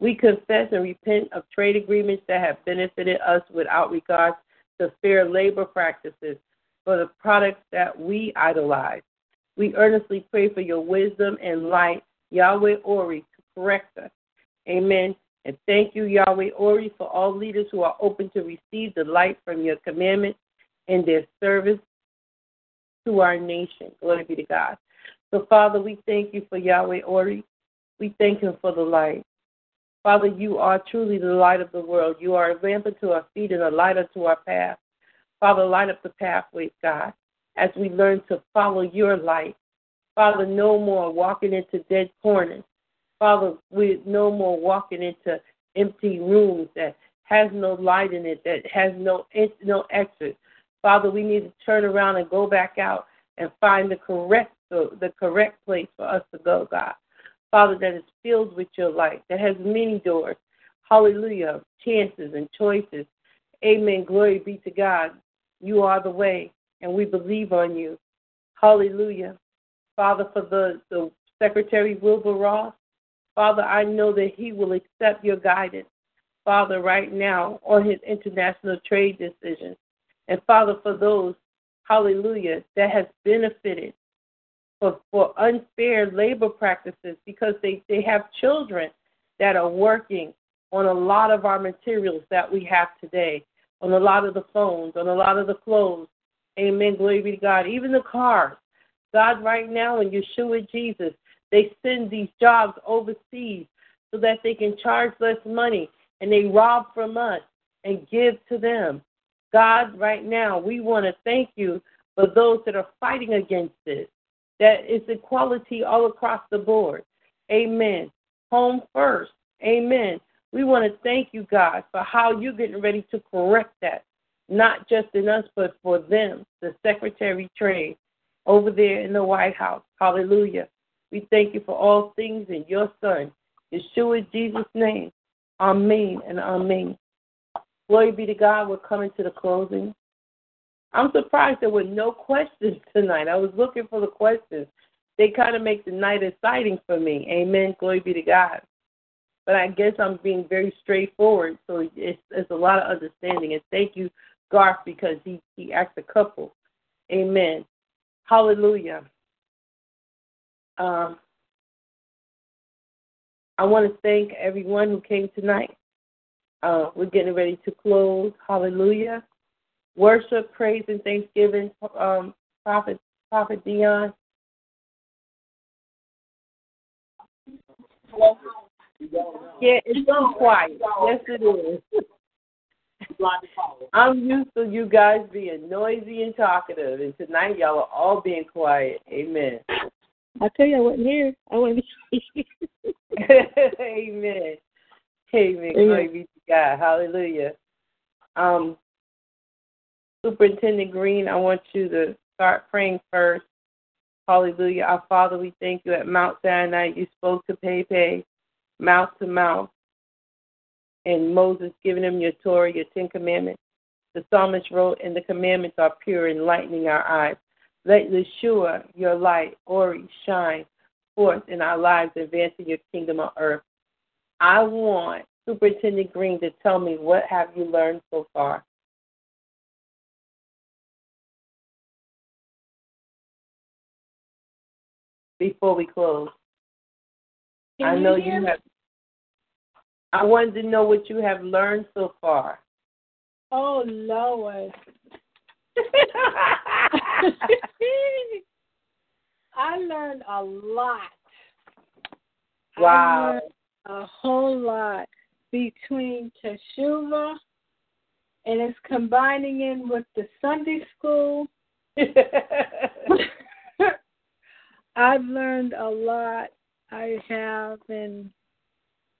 We confess and repent of trade agreements that have benefited us without regard to fair labor practices for the products that we idolize. We earnestly pray for your wisdom and light, Yahweh Ori, to correct us. Amen. And thank you, Yahweh Ori, for all leaders who are open to receive the light from your commandment and their service to our nation. Glory be to God. So, Father, we thank you for Yahweh Ori. We thank him for the light. Father, you are truly the light of the world. You are a lamp unto our feet and a light unto our path. Father, light up the pathways, God, as we learn to follow your light. Father, no more walking into dead corners. Father, we're no more walking into empty rooms that has no light in it, that has no no exit. Father, we need to turn around and go back out and find the correct the, the correct place for us to go, God. Father, that is filled with your light, that has many doors. Hallelujah. Chances and choices. Amen. Glory be to God. You are the way, and we believe on you. Hallelujah. Father, for the, the Secretary Wilbur Ross, Father, I know that he will accept your guidance, Father, right now on his international trade decision. And Father, for those, hallelujah, that has benefited for, for unfair labor practices because they, they have children that are working on a lot of our materials that we have today on a lot of the phones, on a lot of the clothes. Amen. Glory be to God. Even the cars. God, right now in Yeshua Jesus, they send these jobs overseas so that they can charge less money and they rob from us and give to them. God, right now, we want to thank you for those that are fighting against this. That is equality all across the board. Amen. Home first. Amen. We want to thank you, God, for how you're getting ready to correct that, not just in us, but for them, the Secretary Trade over there in the White House. Hallelujah. We thank you for all things in your Son, Yeshua Jesus' name. Amen and amen. Glory be to God. We're coming to the closing. I'm surprised there were no (laughs) questions tonight. I was looking for the questions. They kind of make the night exciting for me. Amen. Glory be to God but I guess I'm being very straightforward, so it's, it's a lot of understanding. And thank you, Garth, because he he asked a couple. Amen. Hallelujah. Um, I want to thank everyone who came tonight. Uh, we're getting ready to close. Hallelujah. Worship, praise, and thanksgiving. Um, Prophet Prophet Dion. Yeah, it's so quiet. Yes, it is. (laughs) I'm used to you guys being noisy and talkative, and tonight y'all are all being quiet. Amen. I tell you, I wasn't here. I wasn't. (laughs) Amen. Amen. Glory be to God. Hallelujah. Um, Superintendent Green, I want you to start praying first. Hallelujah. Our Father, we thank you at Mount Sinai. You spoke to Pepe mouth to mouth, and Moses giving him your Torah, your Ten Commandments. The psalmist wrote, and the commandments are pure, enlightening our eyes. Let Yeshua, your light, Ori, shine forth in our lives, advancing your kingdom on earth. I want Superintendent Green to tell me what have you learned so far. Before we close. Can I know you, you have I wanted to know what you have learned so far. Oh Lord. (laughs) (laughs) I learned a lot. Wow. a whole lot between Teshuva and it's combining in with the Sunday school. (laughs) (laughs) I've learned a lot. I have, and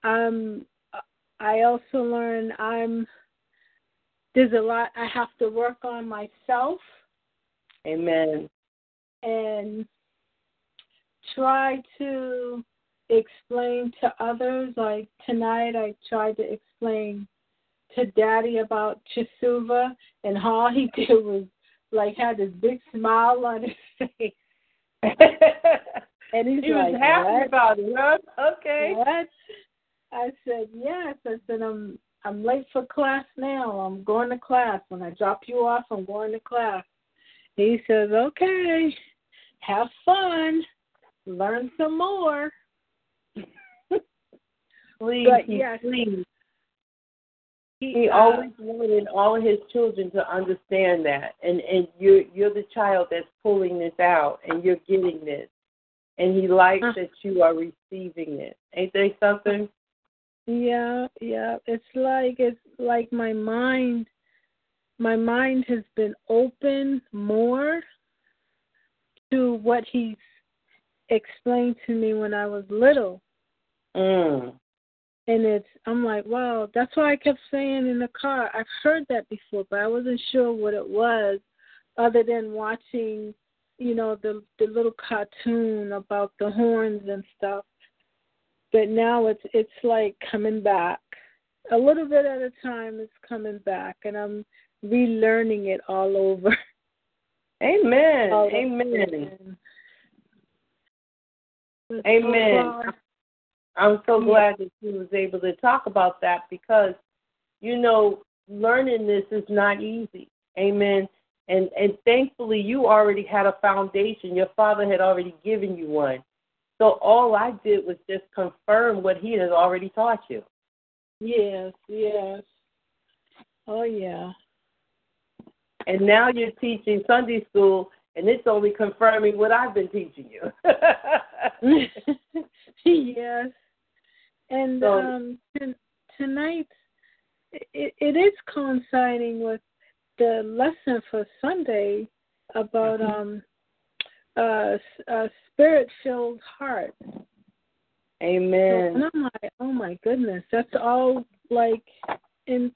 I'm I also learned I'm there's a lot I have to work on myself. Amen. And try to explain to others. Like tonight, I tried to explain to Daddy about Teshuva, and all he (laughs) did was like had this big smile on his (laughs) face. and he's he like, was happy what? about it. Huh? Okay. What? I said, yes. I said, I'm I'm late for class now. I'm going to class. When I drop you off, I'm going to class. He says, okay, have fun, learn some more. (laughs) Please, But, he, yes. please. He, He uh, always wanted all of his children to understand that, and and you're you're the child that's pulling this out, and you're getting this, and he likes Uh. that you are receiving it. Ain't they something? Yeah, yeah. It's like it's like my mind my mind has been open more to what he's explained to me when I was little. Mm. And it's I'm like, wow, that's why I kept saying in the car, I've heard that before, but I wasn't sure what it was other than watching, you know, the the little cartoon about the horns and stuff. But now it's it's like coming back. A little bit at a time it's coming back and I'm relearning it all over. (laughs) Amen. All Amen. over. Amen. I'm so mm-hmm. glad that you was able to talk about that because, you know, learning this is not easy. Amen. And and thankfully you already had a foundation. Your father had already given you one. So all I did was just confirm what he has already taught you. Yes, yes. Oh yeah. And now you're teaching Sunday school and it's only confirming what I've been teaching you. (laughs) yes. And So- um t- tonight it, it is coinciding with the lesson for Sunday about Mm-hmm. um uh, a spirit filled heart. Amen. And I'm like, oh my goodness, that's all like in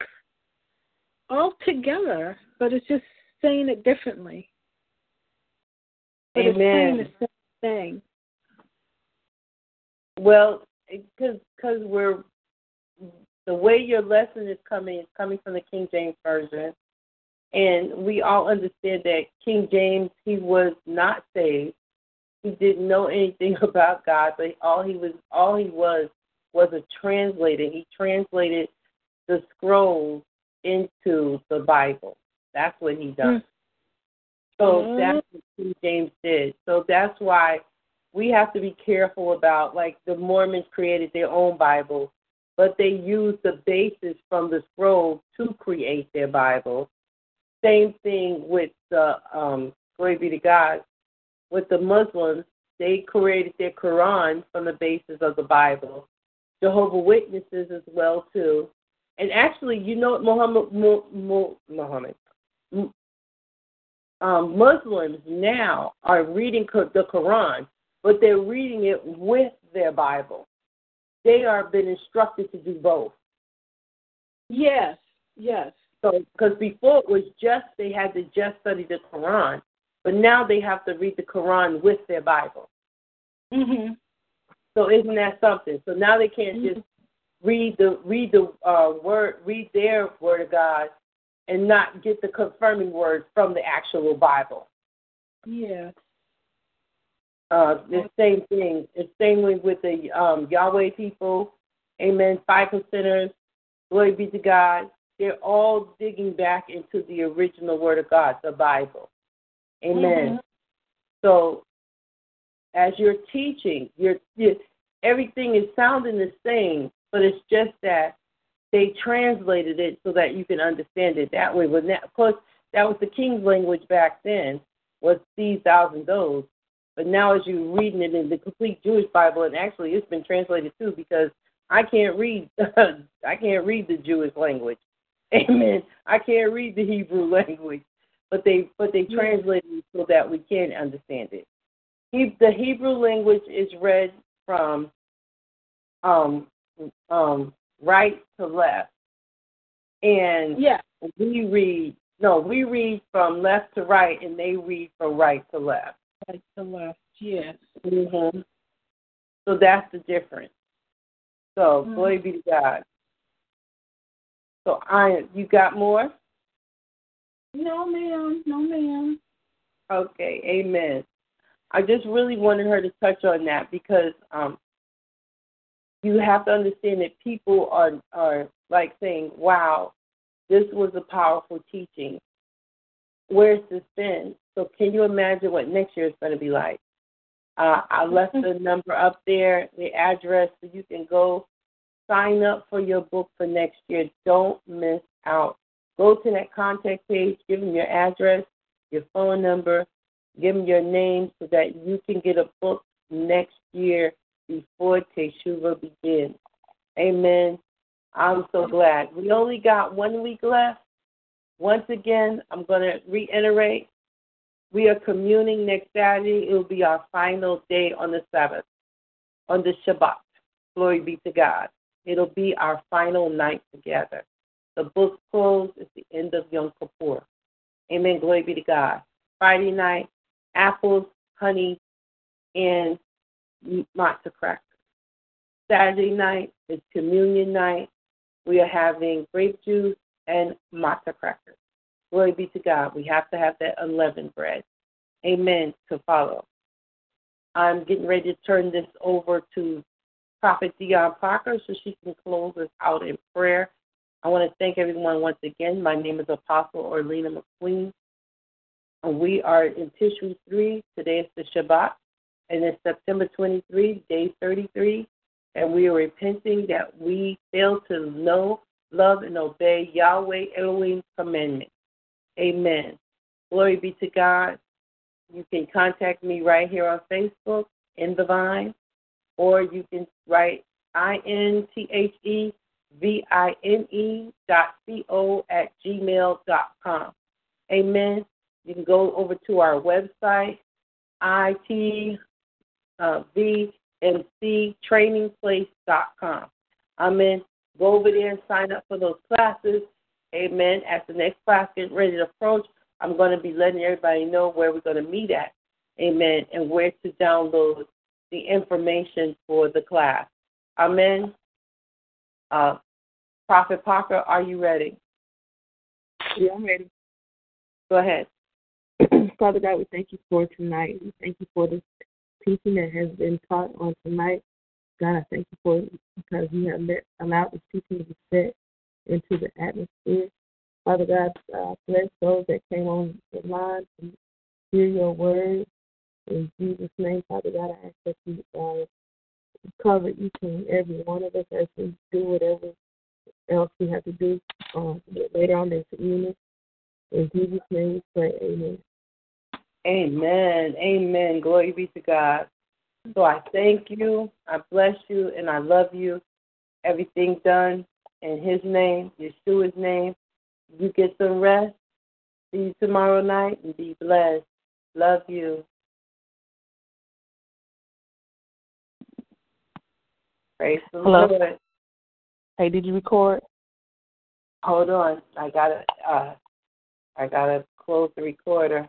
all together, but it's just saying it differently. But it's saying the same thing. Well, because because we're the way your lesson is coming is coming from the King James version, and we all understand that King James he was not saved. He didn't know anything (laughs) about God, but all he was all he was was a translator. He translated the scrolls into the Bible. That's what he does. So Oh. that's what King James did. So that's why we have to be careful about like the Mormons created their own Bible, but they used the basis from the scroll to create their Bible. Same thing with the um glory be to God, with the Muslims, they created their Quran from the basis of the Bible. Jehovah Witnesses as well too. And actually, you know Muhammad Mu, Mu, Muhammad um, Muslims now are reading the Quran, but they're reading it with their Bible. They are been instructed to do both. Yes, yes. So, because before it was just they had to just study the Quran, but now they have to read the Quran with their Bible. Mhm. So isn't that something? So now they can't just read the read the uh, word read their word of God and not get the confirming words from the actual Bible. Yes. Uh, the same thing. It's same way with the um, Yahweh people. Amen. Five percenters. Glory be to God. They're all digging back into the original Word of God, the Bible. Amen. Mhm. So, as you're teaching, you're, you everything is sounding the same, but it's just that they translated it so that you can understand it that way. When that, of course, that was the king's language back then, was these, thous, and those. But now, as you're reading it in the complete Jewish Bible, and actually it's been translated too, because I can't read, (laughs) I can't read the Jewish language. (laughs) Amen. I can't read the Hebrew (laughs) language, but they but they translated it so that we can understand it. He, the Hebrew language is read from um um right to left. And Yeah. we read no, we read from left to right and they read from right to left. Right to left. Yes. hmm So that's the difference. So Mhm. glory be to God. So I you got more? No, ma'am. No, ma'am. Okay, amen. I just really wanted her to touch on that because um, you have to understand that people are are like saying, "Wow, this was a powerful teaching. Where's this been?" So, can you imagine what next year is going to be like? Uh, I left the number up there, the address, so you can go sign up for your book for next year. Don't miss out. Go to that contact page, give them your address, your phone number, give them your name so that you can get a book next year before Teshuva begins. Amen. I'm so glad. We only got one week left. Once again, I'm going to reiterate. We are communing next Saturday. It will be our final day on the Sabbath, on the Shabbat. Glory be to God. It'll be our final night together. The book closed at the end of Yom Kippur. Amen. Glory be to God. Friday night, apples, honey, and matzah crackers. Saturday night is communion night. We are having grape juice and matzah crackers. Glory be to God. We have to have that unleavened bread. Amen to follow. I'm getting ready to turn this over to Prophet Dion Parker so she can close us out in prayer. I want to thank everyone once again. My name is Apostle Orlena McQueen. And we are in Tishri 3. Today is the Shabbat. And it's September 23, day 33. And we are repenting that we failed to know, love, and obey Yahweh Elohim's commandment. Amen. Glory be to God. You can contact me right here on Facebook, in the Vine, or you can write I N T H E V I N E dot C O at gmail dot com. Amen. You can go over to our website, IT uh, VMCtrainingplace.com. Amen. Go over there and sign up for those classes. Amen. As the next class gets ready to approach, I'm going to be letting everybody know where we're going to meet at. Amen. And where to download the information for the class. Amen. Uh, Prophet Parker, are you ready? Yeah, I'm ready. Go ahead. (clears throat) Father God, we thank you for tonight. We thank you for this teaching that has been taught on tonight. God, I thank you for it because you have let, allowed this teaching to be set into the atmosphere. Father God, uh, bless those that came on the line to hear your word. In Jesus' name, Father God, I ask that you uh, cover each and every one of us as we do whatever else we have to do uh, later on in evening. In Jesus' name we pray, amen. Amen. Amen. Glory be to God. So I thank you, I bless you, and I love you. Everything done in His name, Yeshua's name. You get some rest. See you tomorrow night and be blessed. Love you. Praise the Hello? Lord. Hey, did you record? Hold on. I gotta uh I gotta close the recorder.